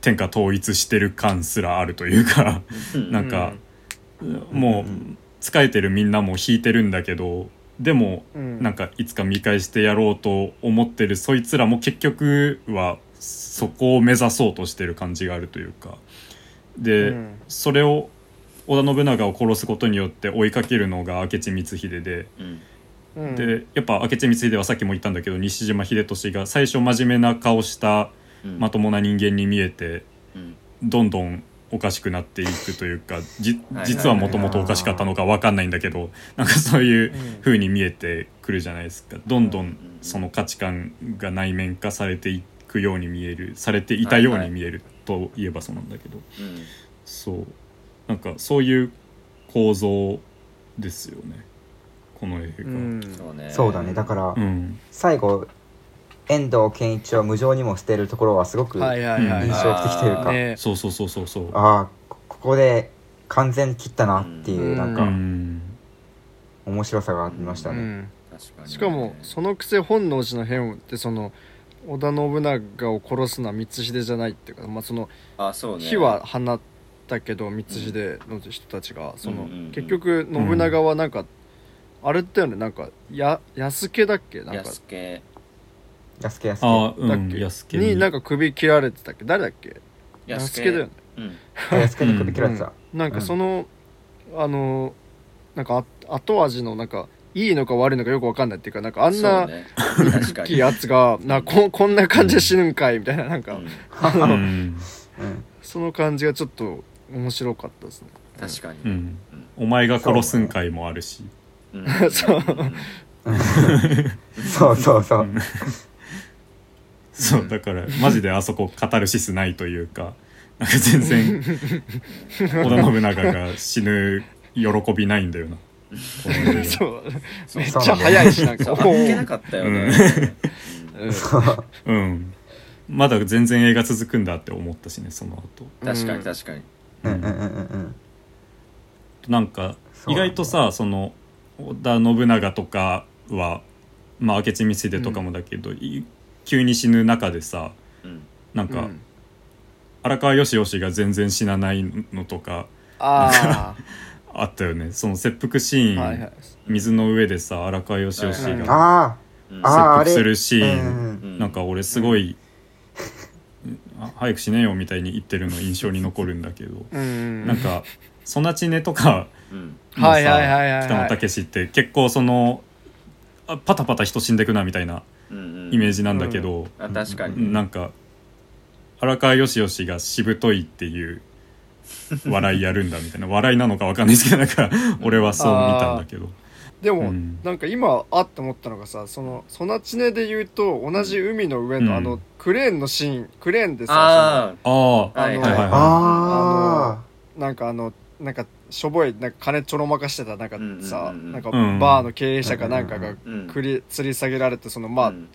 天下統一してる感すらあるというか なんか、もう疲れてるみんなも引いてるんだけどでもうん。なんかいつか見返してやろうと思ってるそいつらも結局はそこを目指そうとしてる感じがあるというか。で、うん。それを織田信長を殺すことによって追いかけるのが明智光秀で。でやっぱ明智光秀はさっきも言ったんだけど西島秀俊が最初真面目な顔したうん。まともな人間に見えてうん。どんどんおかしくなっていくというか実はもともとおかしかったのか分かんないんだけどなんかそういう風に見えてくるじゃないですか。どんどんその価値観が内面化されていくように見えるされていたように見えるといえばそうなんだけど。うん。そう。なんかそういう構造ですよねこの映画。うん。そうねそうだね。だから、うん。最後遠藤健一を無情にも捨てるところはすごくはいはいはい印象的というか、ね。そうそうそうそうそう。ああこここで完全に切ったなっていう、うん。うなんかん。面白さがありましたね、うん。確かに。ねしかもそのくせ本能寺の変ってその織田信長を殺すのは光秀じゃないっていうか、まあ、そのあそうね。火は放ったけど光秀の人たちがそのうんうんうん。結局信長はなんかあれだよねなんかや安家だっけ？なんか。安家安家安家あうだっけ？ん安家になんか首切られてたっけ？誰だっけ安安家だよね。うん。あ安家に首切られてた、なんかその、あのなんかあ後味のなんかいいのか悪いのかよくわかんないっていうかなんかあんなそうね。確かに。大きいやつがなここんな感じで死ぬんかいみたいななんか、うん。あのうん。うんその感じがちょっと面白かったですね。確かに。うん。お前が殺すんかいもあるしうん。そう。うんそうそう。そう、そうだからマジであそこカタルシスないというかなんか全然織田信長が死ぬ喜びないんだよな。そう。そう。めっちゃ早いしなんか。そう。けなかったよねうん。そう。うん。まだ全然映画続くんだって思ったしねその後。確かに確かに。うんうんうんうんうん。なんか意外とさその織田信長とかはまあ明智光秀とかもだけど、い急に死ぬ中でさうん。なんか、うん。荒川よしよしが全然死なないのとかああったよね。その切腹シーン、あはいはい。水の上でさ荒川よしよしがあうん。ああああれ。切腹するシーン、うん。うん。なんか俺すごい、あ早く死ねよみたいに言ってるの印象に残るんだけど、うん。なんかソナチネとかうんもさはいはいはいはいはい。北野武って結構そのあパタパタ人死んでくなみたいなうんうん。イメージなんだけど、あ確かに。なんか荒川よしよしがしぶといっていう笑いやるんだみたいな。笑いなのかわかんないですけどなんか俺はそう見たんだけど。でも、うん。なんか今あって思ったのがさそのソナチネで言うと同じ海の上のうん。あのクレーンのシーンクレーンでさああああの、はいはいはい。あなんかあのなんかしょぼいなんか金ちょろまかしてたなんかさ、なんかうんバーの経営者かなんかがうんくり吊り下げられてそのまあ、うん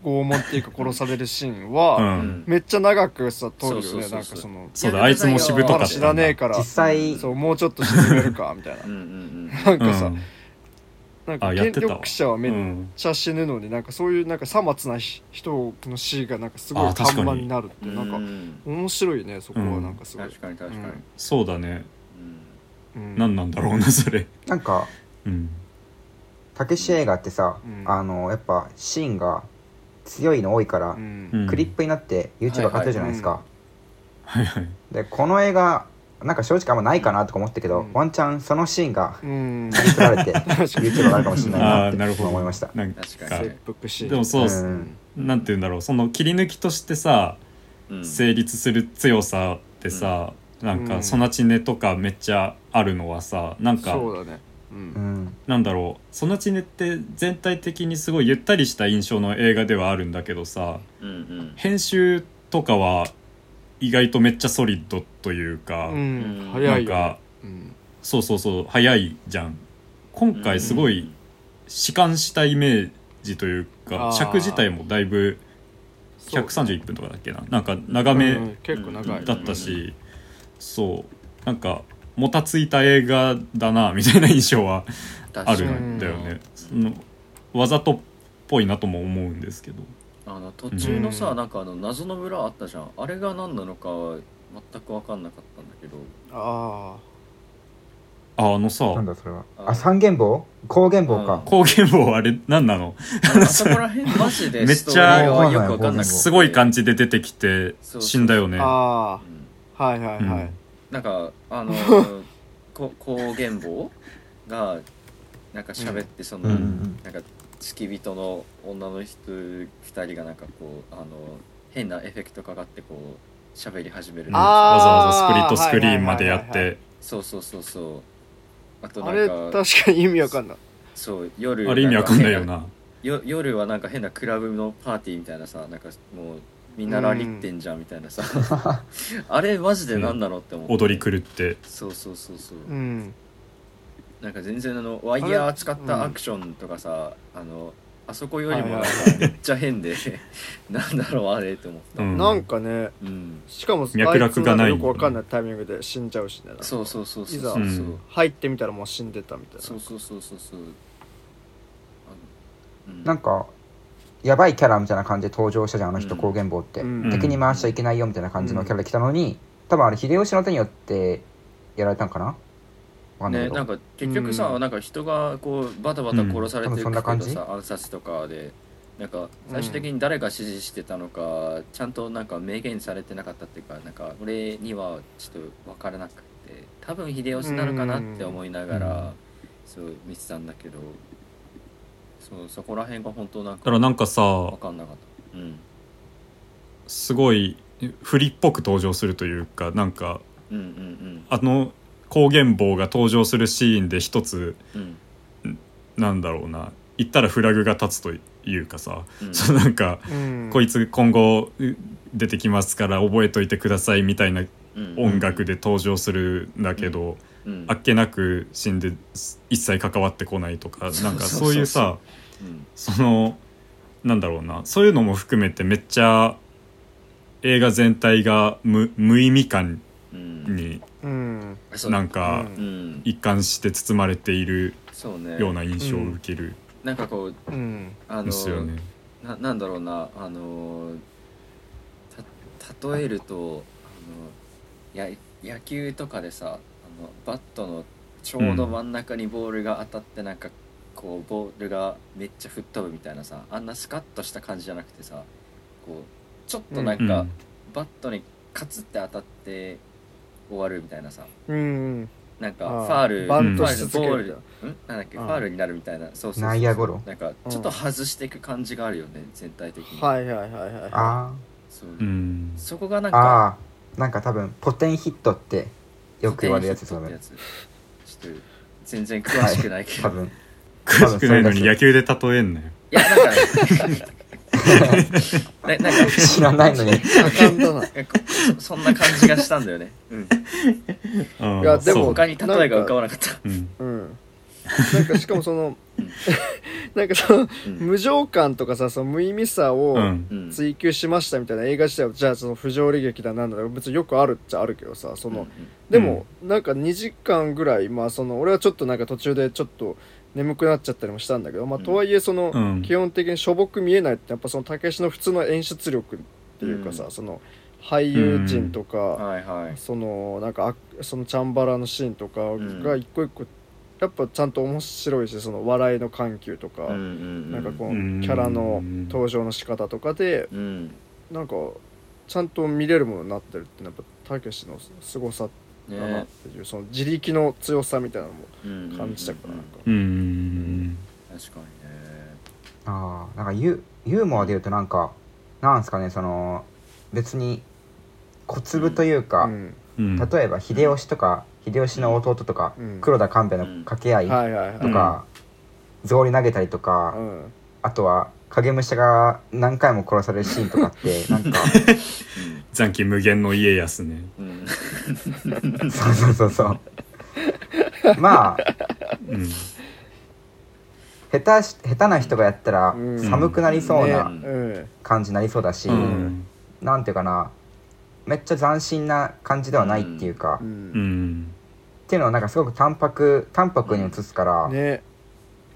拷問っていうか殺されるシーンうは、ん。めっちゃ長くさ撮るよねなんかそのそうだあいつもしぶとか知らねえから実際そうもうちょっと沈めるかみたいな。なんかさ、うん。なんか権力者はめっうんちゃ死ぬのになんかそういうなんかさまつな人の死がなんかすごい看板になるってうんなんかうん面白いねそこは。うんなんかすごい、確かに確かに、そうだね何なんだろうなそれ。なんかうん。たけし映画ってさ、うん。あのやっぱシーンが強いの多いから、うん。うんクリップになって YouTube 上がってるじゃないですか、はいはい。でこの映画なんか正直あんまないかなとか思ったけど、うん。ワンチャンそのシーンがうん。切り取られて YouTube 上がるかもしれないなってああなるほど思いました。なんか確か。に切腹シーンでもそうっす。うん。なんて言うんだろうその切り抜きとしてさうん。成立する強さってさ、なん。うんかソナチネとかめっちゃあるのはさなんかそうだね。ううん。んなんだろうソナチネって全体的にすごいゆったりした印象の映画ではあるんだけどさうんうん。編集とかは意外とめっちゃソリッドというか、うん。うん。早いよなんかうん。そうそうそう早いじゃん。今回すごい弛緩したイメージというか尺自体もだいぶそう131分とかだっけな。なんか長めだったし、そう。なんかもたついた映画だなみたいな印象はあるんだよね、そのわざとっぽいなとも思うんですけど。あの途中のさ、うん。なんかあの謎の村あったじゃん。あれが何なのかは全く分かんなかったんだけど。あああのさなんだそれは。ああ三元棒光元棒か、光源棒あれ何なの？あそこら辺マジでめっちゃよく分かんなすごい感じで出てきて死んだよね。ああうんあはいはいはい、うんなんかあの こ光源棒がなんか喋ってその、うんうんなんか付き人の女の人2人がなんかこうあの変なエフェクトかかってこう喋り始める。うん。あわざわざスプリットスクリーンまでやっはいはいはいはい。てそうそうそうそう。あとなんか確かに意味わかんない。そう夜あれ意味わかんないよなよ夜はなんか変なクラブのパーティーみたいなさなんかもうみんなラリってんじゃんみたいなさ、あれマジで何なのって思って、踊り狂って。そうそうそうそう、うん。なんか全然あのワイヤー使ったアクションとかさあのあそこよりもめっちゃ変で なんだろうあれって思った、うん。なんかねうん。しかも脈絡がない。あいつんかよくわかんないタイミングで死んじゃうしね。そうそうそうそういざそう。そううん。入ってみたらもう死んでたみたいな。そうそうそうそうそう。あのうん。なんかやばいキャラみたいな感じで登場したじゃんあの人うん。光元棒って、うん。敵に回しちゃいけないよみたいな感じのキャラで来たのに、多分あれ秀吉の手によってやられたんかな？ねなんか結局さ、うん。なんか人がこうバタバタ殺されていくけどじ？さ暗殺とかでなんか最終的に誰が指示してたのか、ちゃんとなんか明言されてなかったっていうかなんか俺にはちょっと分からなくて多分秀吉なのかなって思いながら、うん。そう見てたんだけどそうそこら辺が本当なんかだからなんかさ分かんなかった。うん。すごい振りっぽく登場するというかなんかうんうんあの光源棒が登場するシーンで一つうん。うんなんだろうな。言ったらフラグが立つというかさ、うん。そうなんか、うん。こいつ今後う出てきますから覚えといてくださいみたいなうん音楽で登場するんだけど、うんあっけなく死んで一切関わってこないとかなんかそういうさうん。そのなんだろうな。そういうのも含めてめっちゃ映画全体が無無意味感うん。になんか一貫して包まれているそうね。ような印象を受けるなんかこううん。あのんですよね。ななんだろうな。あのた例えるとあのや野球とかでさバットのちょうど真ん中にボールが当たってなんかこうボールがめっちゃ吹っ飛ぶみたいなさあんなスカッとした感じじゃなくてさこうちょっとなんか、うんバットにカツって当たって終わるみたいなさうんなんかああファールバントしボールん？なんだっけああファールになるみたいなそうそうそう内野ゴロ？なんかちょっと外していく感じがあるよね全体的に。はいはいはいはいあそう。うん。そこがなんー。かなんか多分ポテンヒットってよく言われるやつですよね。全然詳しくないけど、多分。詳しくないのに野球で例えんなよ。いやなんかねななんか知らないのにそそんな感じがしたんだよね、うん、うんいやでも他に例えが浮かばなかった。うん。うんなんかしかもその なんかそのうん。無情感とかさその無意味さをうん。うん追求しましたみたいな映画自体はじゃあその不条理劇だなんだ別によくあるっちゃあるけどさその、でも、なんか2時間ぐらいまあその俺はちょっとなんか途中でちょっと眠くなっちゃったりもしたんだけどまあうん。とはいえその、うん。基本的にしょぼく見えないってやっぱそのたけしの普通の演出力っていうかさ、うん。その俳優陣とか、はいはい。そのなんかあそのチャンバラのシーンとかん。が一個一個やっぱちゃんと面白いしその笑いの緩急とか、うんうんなんかこううん。キャラの登場の仕方とかでうん。なんかちゃんと見れるものになってるってのはやっぱたけしのすごさだなっねていう、その自力の強さみたいなのもうん感じたからなんか、うん確かにね。ああなんかユユーモアで言うとなんかなんですかねその別に小粒というか、うん。うん。例えば秀吉とか秀吉の弟とか、うん。黒田官兵衛の掛け合いとか、草履投げたりとか、うん。あとは影武者が何回も殺されるシーンとかって なんか。残機無限の家康ね。うん。う んそうそうそうそう。まあうん。下手し下手な人がやったらうん。寒くなりそうな感じになりそうだし、うん。なんていうかなめっちゃ斬新な感じではないっていうか、うんんていうのはなんかすごく淡白淡白に映すから、ね。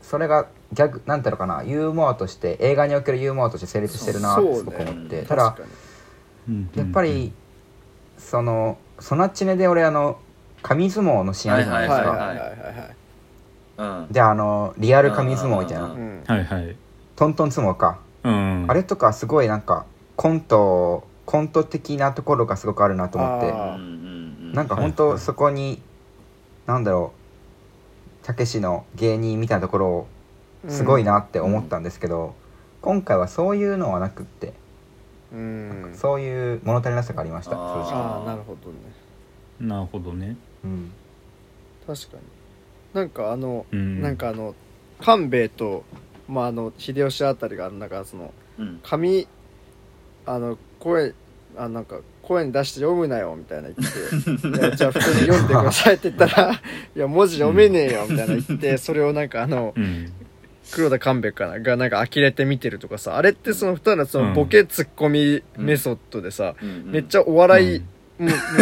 それがギャグなんていうのかなユーモアとして映画におけるユーモアとして成立してるなってすごく思って、ねただやっぱりそのソナチネで俺あの紙相撲のシーンあるじゃないにですか、はいはいはいはいはい。うん。であのリアル紙相撲みたいな、トントン相撲か、うん。あれとかすごいなんかコントコント的なところがすごくあるなと思って。なんか本はいはい。当そこに、なんだろうたけしの芸人みたいなところをすごいなって思ったんですけど、今回はそういうのはなくって、うん。そういう物足りなさがありましたあー。正直、ああなるほどね。なるほどね。うん、確かに。なんかあの、うん。なんかあの官兵衛とまああの秀吉あたりがなんかそのうん。紙あの声あなんか声に出して読むなよみたいな言って。いやじゃあ普通に読んでくださいって言ったら いや文字読めねえよみたいな言ってそれをなんかあのうん。黒田官兵衛かながなんか呆れて見てるとかさあれってその二人のそのボケツッコミメソッドでさ、めっちゃゃお笑い、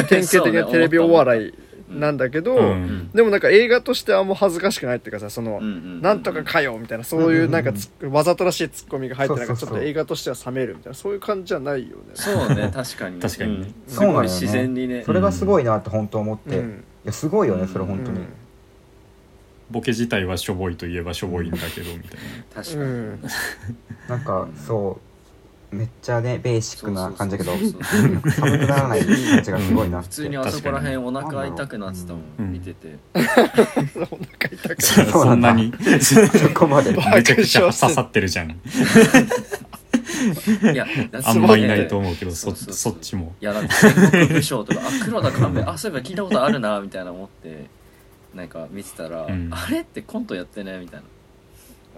典型的なテレビお笑いなんだけど、うん。でもなんか映画としてはもう恥ずかしくないっていうかさその、なんとかかよみたいなそういうなんかつわざとらしいツッコミが入ってなんかちょっと映画としては冷めるみたいなそういう感じじゃないよね。そうね 確かに確かにうんすそうなのよね。ごい自然にね。それがすごいなって本当思って、いうん。やすごいよねそれ本当に、うんボケ自体はしょぼいといえばしょぼいんだけどみたい確かに。うん。なんかそうめっちゃねベーシックな感じだけど 寒くならない感じがすごいな。って普通にあそこら辺お腹痛くなってたもうん。ん見てて。お腹痛くなそうそなんなに。そこまで。ばめちゃくちゃ刺さってるじゃん。いやあんまいないと思うけどそっちも。いやだって戦国武将とか。あ黒田官兵衛あそういえば聞いたことあるなみたいな思ってなんか見てたら、うん。あれってコントやってねみたいな。うん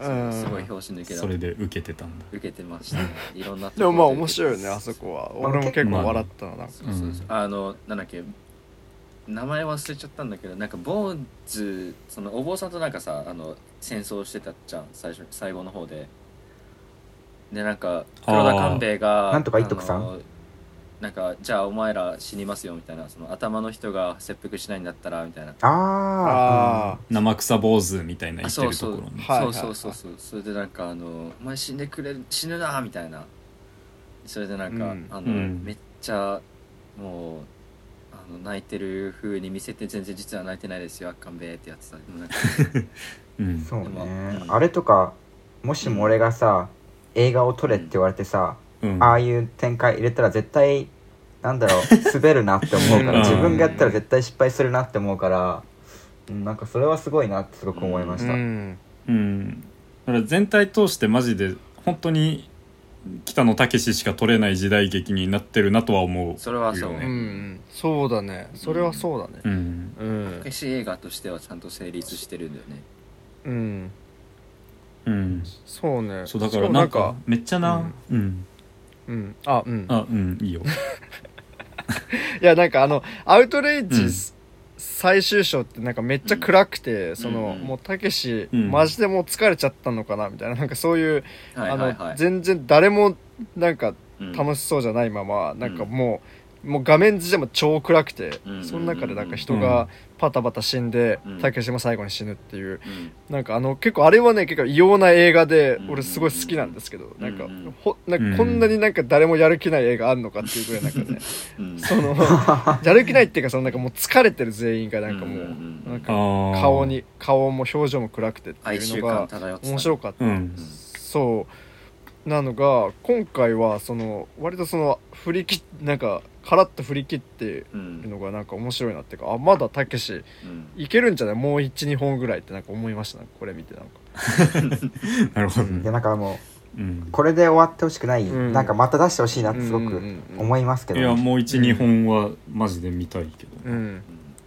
すごい表紙抜けだそれで受けてたんだ。受けてましたね。いろんなでもまあ面白いよねあそこは。まあ俺も結構笑ったな。なんかそうそうそう。うん。あのなんだっけ名前忘れちゃったんだけどなんか坊主そのお坊さんとなんかさあの戦争してたじゃん最初最後の方で。でなんか黒田官兵衛がなんとか一徳さんなんかじゃあお前ら死にますよみたいなその頭の人が切腹しないんだったらみたいな。ああ生草坊主みたいな言ってるあそうそう。ところにそうそうそう。そうそれでなんかあの「お前死んでくれる死ぬな」みたいな。それでなんか、うん。あの、うん。めっちゃもうあの泣いてる風に見せて全然実は泣いてないですよ官兵衛ってやってた。でもなんか うん。そうね。あれとかもしも俺がさ映画を撮れって言われてさ、うん。ああいう展開入れたら絶対なんだろう 滑るなって思うからうん。自分がやったら絶対失敗するなって思うから、うん、なんかそれはすごいなってすごく思いました、うん。うん。だから全体通してマジで本当に北野武しか撮れない時代劇になってるなとは思うそれはそううん。うん。そうだね。それはそうだね。うん。うん。決し映画としてはちゃんと成立してるんだよね。うん。うん。そうね。そうだからなんかめっちゃなうんうん。あうん。あうんいいよ。いやなんかあのアウトレイジ最終章ってなんかめっちゃ暗くて、その、うんもうたけしうん。マジでもう疲れちゃったのかなみたいななんかそういう、はいはいあのはい全然誰もなんかうん楽しそうじゃないまま、なんかもうもう画面自体も超暗くて、うん。その中でなんか人がパタパタ死んでうん。たけしも最後に死ぬっていう。うん。なんかあの結構あれはね結構異様な映画でうん。俺すごい好きなんですけど、なんかうん。ほなんかこんなになんか誰もやる気ない映画あんのかっていうぐらいなんかね うん。その やる気ないっていうかそのなんかもう疲れてる全員がなんかもうなんか顔に顔も表情も暗くてっていうのが面白かった、うん。そう。なのが今回はその割とその振り切っなんかカラッと振り切ってうるんのがなんか面白いなっていうかあまだたけしうん。いけるんじゃない？もう12本ぐらいってなんか思いました。これ見てなんか。なるほど。でねなんかもうん。うこれで終わってほしくない、うん。なんかまた出してほしいなってすごくうんうんうんうん。思いますけど、いやもう12本はマジで見たいけどうん。うん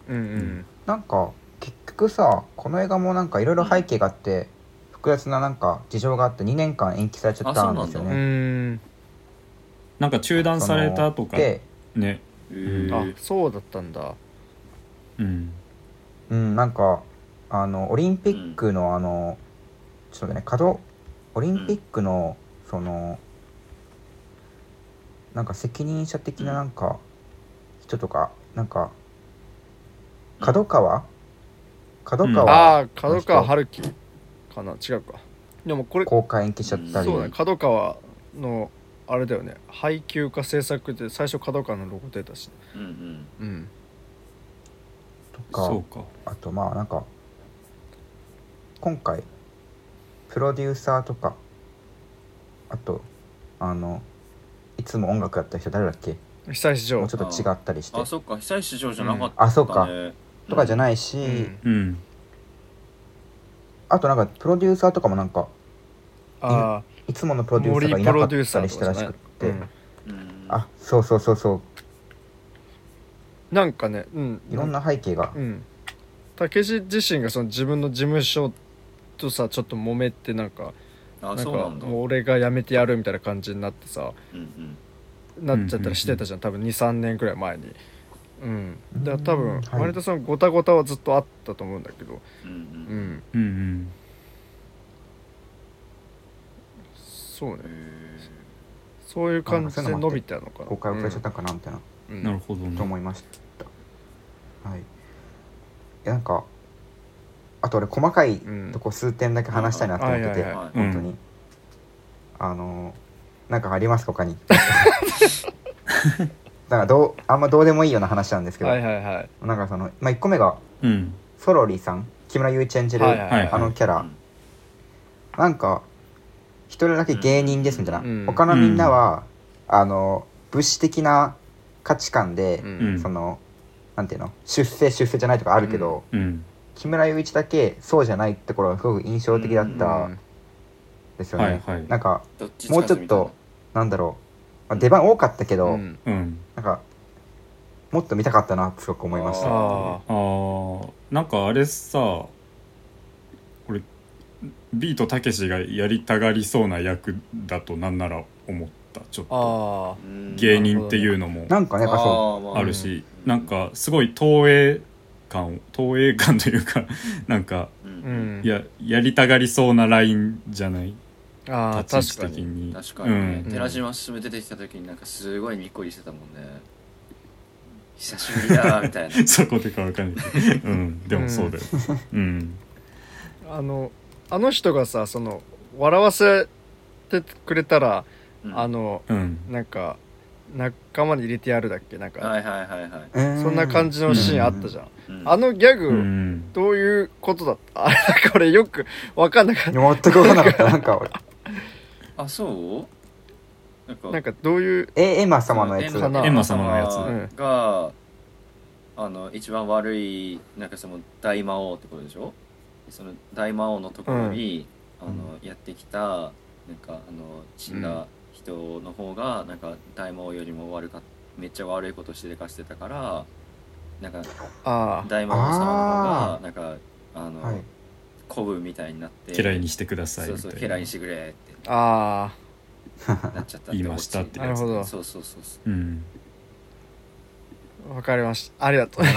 うんなんか結局さこの映画もなんかいろいろ背景があって、複雑ななんか事情があって2年間延期されちゃったんですようね。ん。なんか中断されたとか。で、ね。へーあそうだったんだ。うん。うん、なんかあのオリンピックのあの、ちょっとね角オリンピックの、そのなんか責任者的ななんか人とかなんか角川？角うん。川ああ角川春樹かな？違うか。でもこれ公開延期しちゃったり、そうだね。角川のあれだよね。配給か制作で最初角川のロゴ出たしうんうん。うん。とかそうか。あとまあなんか今回プロデューサーとかあとあのいつも音楽やった人誰だっけ？久石譲もうちょっと違ったりして。あそっか。久石譲じゃなかったあそうか。ねとかじゃないし、うん。うん。あとなんかプロデューサーとかもなんかあいつものプロあデューサーがいなかったりしたらしくって、うんうん。あそうそうそうそう。なんかねうん。いろんな背景が、うん。武志自身がその自分の事務所とさちょっと揉めてなんかあなんか俺が辞めてやるみたいな感じになってさうんなっちゃったりしてたじゃん。多分23年くらい前に。うん。だから多分うん。はい。割とそのごたごたはずっとあったと思うんだけど。うんうん。ううんん。うんうんそうね。へそういう感じで伸びてたのかな。公開遅れちゃったかなみたいな、うん。なるほどとね思いました。はい。なんかあと俺細かいうんとこ数点だけ話したいなと思ってて、はいはいはい。本当に、あのなんかありますか他に。だからどうあんまどうでもいいような話なんですけど、はいはいはい。なんかその、まあ、1個目がうん。ソロリーさん木村祐一演じる、はいはいはい。あのキャラ、うん。なんか一人だけ芸人ですみたいな、うん。他のみんなは、あの物資的な価値観で、うん。うんそのなんていうの？出世出世じゃないとかあるけど、うん。木村祐一だけそうじゃないところがすごく印象的だったん。ですよね、はいはい。なんかもうちょっとな。んだろう、まあ出番多かったけど、うん。うん。なんかもっと見たかったなってすごく思いました。ああー。なんかあれさ俺ビートたけしがやりたがりそうな役だとなんなら思ったちょっと。芸人っていうのも。なんかねやっぱそあるしなんかすごい投影感投影感というか なんかいややりたがりそうなラインじゃない？あ確かに。に確かにね、うん。寺島進出てきた時になんかすごいにっこりしてたもんね。久しぶりだみたいな。そこでかわかんないけどうん。でもそうだよ。うん。あのあの人がさその笑わせてくれたら、うん。あのうん。なんか仲間に入れてやるだっけ？なんか、はいはいはいはい、そんな感じのシーンあったじゃん、うん。あのギャグ、うん。どういうことだった？あれなんか俺よく分かんなかっいや全く分かんなかった。なんか俺。あそう？なんかたなんかどういうえエマ様のやつ。エマ様のやつ。うん。が、あの一番悪いなんかその大魔王ってことでしょ？その大魔王のところに、あのやってきたなんかあの死んだ人の方がなんか大魔王よりも悪かっめっちゃ悪いことしてでかしてたからなんかああ大魔王様の方がなんかあの、はい。古文みたいになって家来にしてくださいそうそう家来にしてくれって。あなっちゃった言いましたってなるほど。そうそうそうそう。うんわかりました。ありがとう。セ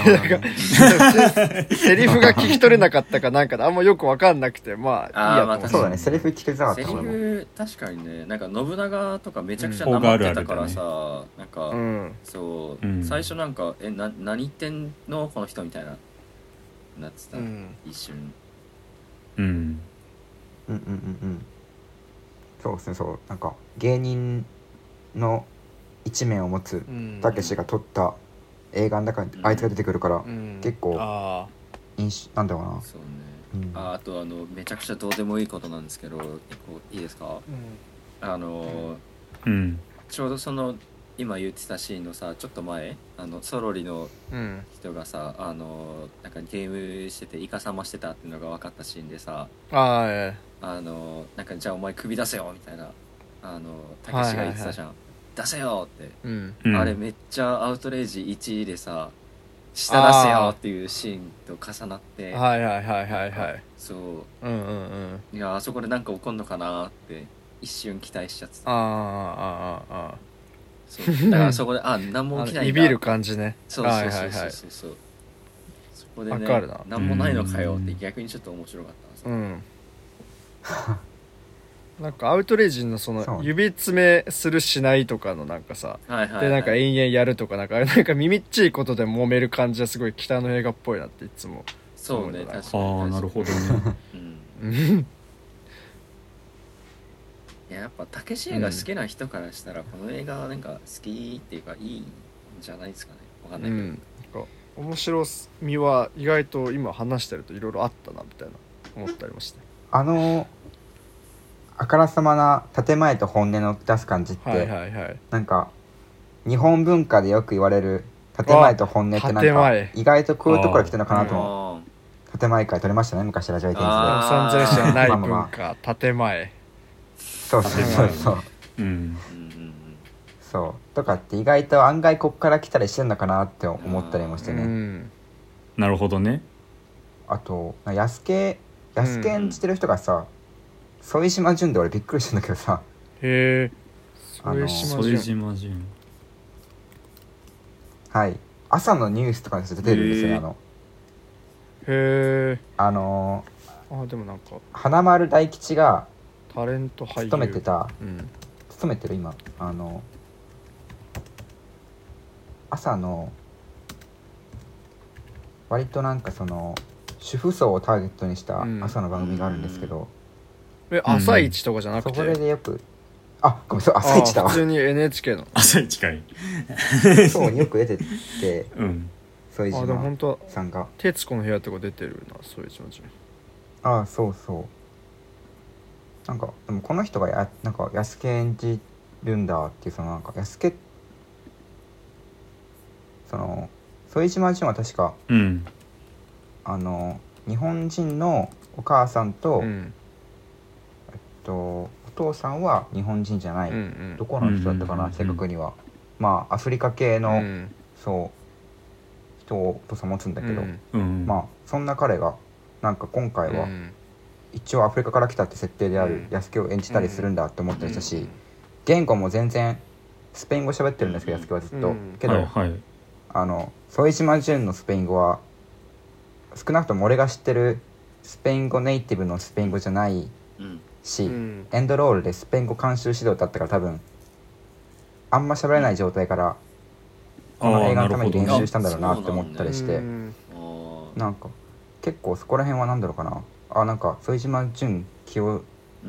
リフが聞き取れなかったかなんかであんまよくわかんなくてまあいいやとまあそうだね。セリフ聞きづらかっセリた俺も。フ確かにねなんか信長とかめちゃくちゃうん。なまってたからさ、なんか、うん。そう、うん。最初なんか「えな何言ってんの？この人」みたいななってた、うん。一瞬。うん。うんうんうんうん。そうですねそう。なんか芸人の一面を持つうん。たけしが撮った映画の中にあいつが出てくるからうん。結構あ印象なんだろうな。そうね、うん。ああとあのめちゃくちゃどうでもいいことなんですけど一個いいですか？ーうん。あの、うん。ちょうどその今言ってたシーンのさちょっと前あのソロリのうん。人がさあのなんかゲームしててイカサマしてたっていうのが分かったシーンでさああのなんかじゃあお前首出せよみたいなあのたけしが言ってたじゃん、出せよって、えうん。うん。あれめっちゃアウトレイジ1でさ下出せよっていうシーンと重なって。はいはいはいはいはい。そう。うんうんうん。いやあそこでなんか起こんのかなって一瞬期待しちゃってた。あああああそう。だからそこであ何もあ起きないんだ。いびる感じね。そうはそうそうそう。いはいはい。そう。そうそこでね何もないのかよって逆にちょっと面白かったんですようん なんかアウトレイジのその指詰めするしないとかのなんかさはいはい、はい、でなんか延々やるとかなんかあれ なんか耳っちいことで揉める感じはすごい北の映画っぽいなっていつもそうね確かにああなるほどね。うん。うんいややっぱたけし映画好きな人からしたらこの映画はなんか好きっていうかいいんじゃないですかね。わかんうないけど、ん。なんか面白みは意外と今話してるといろいろあったなみたいな思ったりまして。あのあからさまな建前と本音の出す感じって、はいはいはい。なんか日本文化でよく言われる建前と本音ってなんか意外とこういうところ来てるのかなと思あう建前会撮りましたね昔ラジオエイテンゼルスじゃない文化。建前そうそうそうそう。うん。そう。とかって意外と案外こっから来たりしてるのかなって思ったりもしてうね、ん。なるほどね。あと安家安家演じてる人がさ副島淳で俺びっくりしたんだけどさ。へえ。あの副島副淳。島淳はい。朝のニュースとかに出てるんですよ、あの。へえ。あのあでもなんか。花丸大吉がタレント俳優。勤めてた。うん。勤めてる今。あの朝の割となんかその主婦層をターゲットにしたうん。朝の番組があるんですけど、え朝一とかじゃなくて？そこでよくあごめんそう朝一だわ。あ普通に NHK の。朝近い。そうによく出てて。うん。副あでも島本当さんが『徹子の部屋』とか出てるなそういうああそうそう。なんかでもこの人がやなんか安家演じるんだっていうそのなんか安家その副島淳は確かうん。あの日本人のお母さんと、うんと、お父さんは日本人じゃない、うんうん。どこの人だったかな、うん正確には。まあアフリカ系の、うん。そう人をお父さん持つんだけど、うん。うん。まあそんな彼がなんか今回はうん。一応アフリカから来たって設定であるうん。安家を演じたりするんだって思ったりしたし、うん言語も全然スペイン語喋ってるんですけど安家はずっと、うん。けど、はいはい。あの副島淳のスペイン語は少なくとも俺が知ってるスペイン語ネイティブのスペイン語じゃないうんし、うん。エンドロールでスペイン語監修指導だったから多分あんま喋れない状態からこの映画のために練習したんだろうなって思ったりして、なん。か結構そこら辺は何だろうかな。あなんか副島淳起用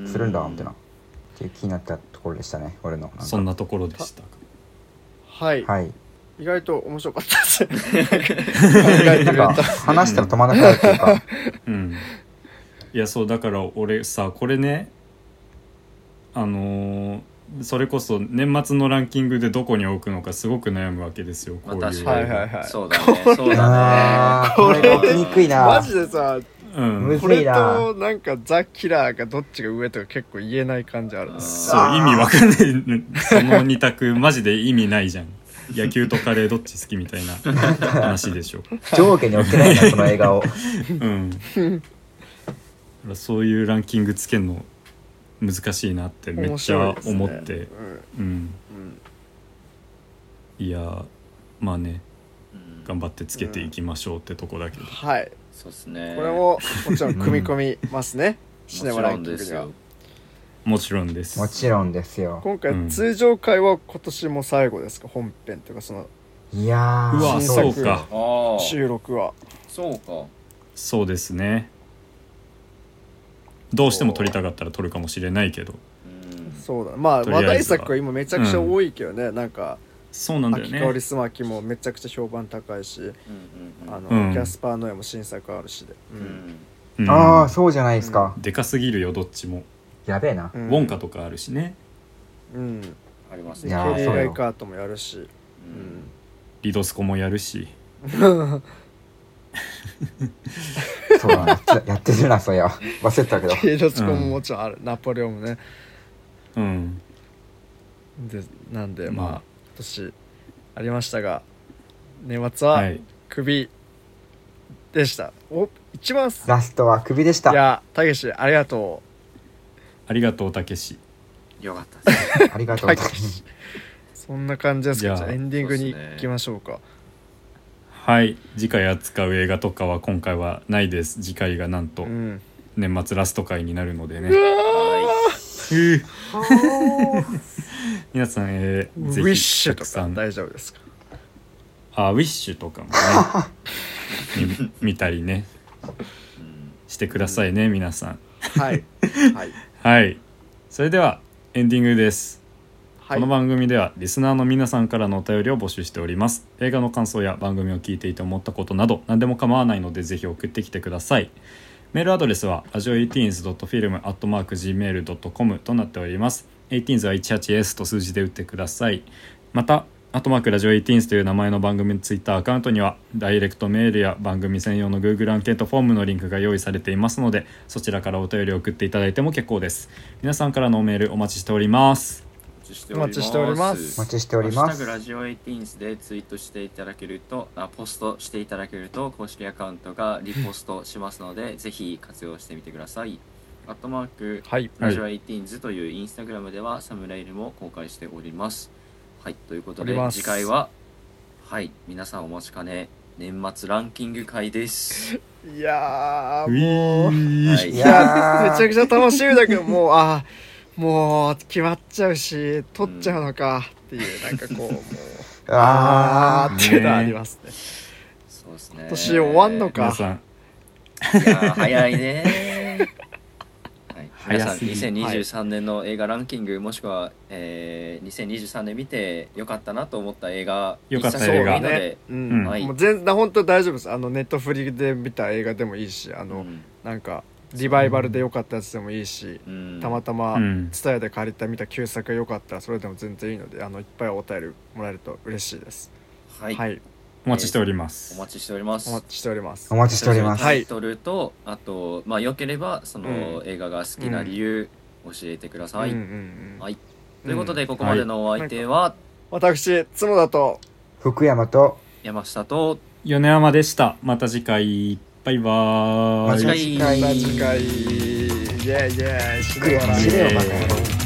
するんだみたいな、っていう気になったところでしたね俺の。そんなところでしたか。はい。はい。意外と面白かったです。話したら止まらなくなるっていうか。うんいやそうだから俺さこれねあのーそれこそ年末のランキングでどこに置くのかすごく悩むわけですよこういう、まあ確かに、はいはいはい。そうだね。そうだあーこれが起きにくいな。マジでさうん。むこれずいな。となんかザ・キラーがどっちが上とか結構言えない感じある。なそう意味わかんない。その二択マジで意味ないじゃん。野球とカレーどっち好きみたいな話でしょ。上下に置けないなこの映画を。うん。だからそういうランキングつけるの難しいなってめっちゃ思って、ね。うんうん。いやまあね。うん。頑張ってつけていきましょうってとこだけど、はい。そうですね。これももちろん組み込みますね、シネマランキングには。もちろんです。もちろんですよ。今回うん。通常回は今年も最後ですか？本編というかそのいやーうわ新そう作か収録は。そうか。そうですねどうしても撮りたかったら撮るかもしれないけど。うんそうだ。まあ話題作は今めちゃくちゃ多いけどね、なんかそうなんだよ秋香りねすまきもめちゃくちゃ評判高いし、うんうんうん。あの、うん。キャスパーノエも新作あるしで、ううん。んうん。ああそうじゃないですか、でかすぎるよどっちも、やべえな、うん。ウォンカとかあるしね。うん。ありますでいやねケリー・ライカートもやるし、ううんん、リドスコもやるし そうだなやってやってるなそりゃ忘れてたけど。ケイロスコももちろんある、ナポレオンもね。うん。でなんで、まあまあ今年ありましたが年末ははい。クビでした、お一番す。ラストはクビでした。いやたけしありがとありがとうたけし。よかったです。ありがうとう。ございますたけし。そんな感じですか。じゃあじゃあエンディングに行きましょうかはい。次回扱う映画とかは今回はないです。次回がなんとうん。年末ラスト回になるのでね、はふう皆さん、えー、ぜひウィッシュとかたくさん大丈夫ですか？あウィッシュとかもね み見たりね。してくださいね皆さん。はい。はい。はい。それではエンディングですはい。この番組ではリスナーの皆さんからのお便りを募集しております。映画の感想や番組を聞いていて思ったことなど何でも構わないのでぜひ送ってきてください。メールアドレスは radio18s.film.gmail.com となっております。18s は 18s と数字で打ってください。またアットマークラジオ18という名前の番組のツイッターアカウントにはダイレクトメールや番組専用の Google アンケートフォームのリンクが用意されていますのでそちらからお便りを送っていただいても結構です。皆さんからのメールお待ちしております。ちしております。お待ちしております。お待ちしております。ハッシュタグラジオ18でツイートしていただけるとあポストしていただけると公式アカウントがリポストしますのでぜひ活用してみてください。アットマークはい。ラジオ18というインスタグラムではサムネイルも公開しております。はい。ということでおります。次回ははい。皆さんお待ちかね。年末ランキング会です。いやーもう。い。いやめちゃくちゃ楽しみだけどもうあーもう決まっちゃうし取っちゃうのかっていう、なんかこう もうああーっていうのはありますね。そうですね。今年終わんのか。いやー早いね。ー、はい、皆さん早すぎ。2023年の映画ランキング、もしくは、えー、2023年見てよかったなと思った映画よかった映画でもいいので、ううんん、はい。もう全然本当大丈夫です。あのネットフリで見た映画でもいいしあの、うん。なんかリバイバルで良かったやつでもいいし、うん。たまたまうん。ツタヤで借りた見た旧作が良かったらそれでも全然いいのであのいっぱいお便りもらえると嬉しいです。はい、はい、お待ちしております、お待ちしております。お待ちしております。お待ちしております、はい。タイトルとあとまあよければその、うん。映画が好きな理由、教えてください、うんうんうんはい。ということでここまでのお相手は私角田と福山と山下と米山でした。また次回バイバーイ。また次回。また次回。イエーイイエーイ。死くれね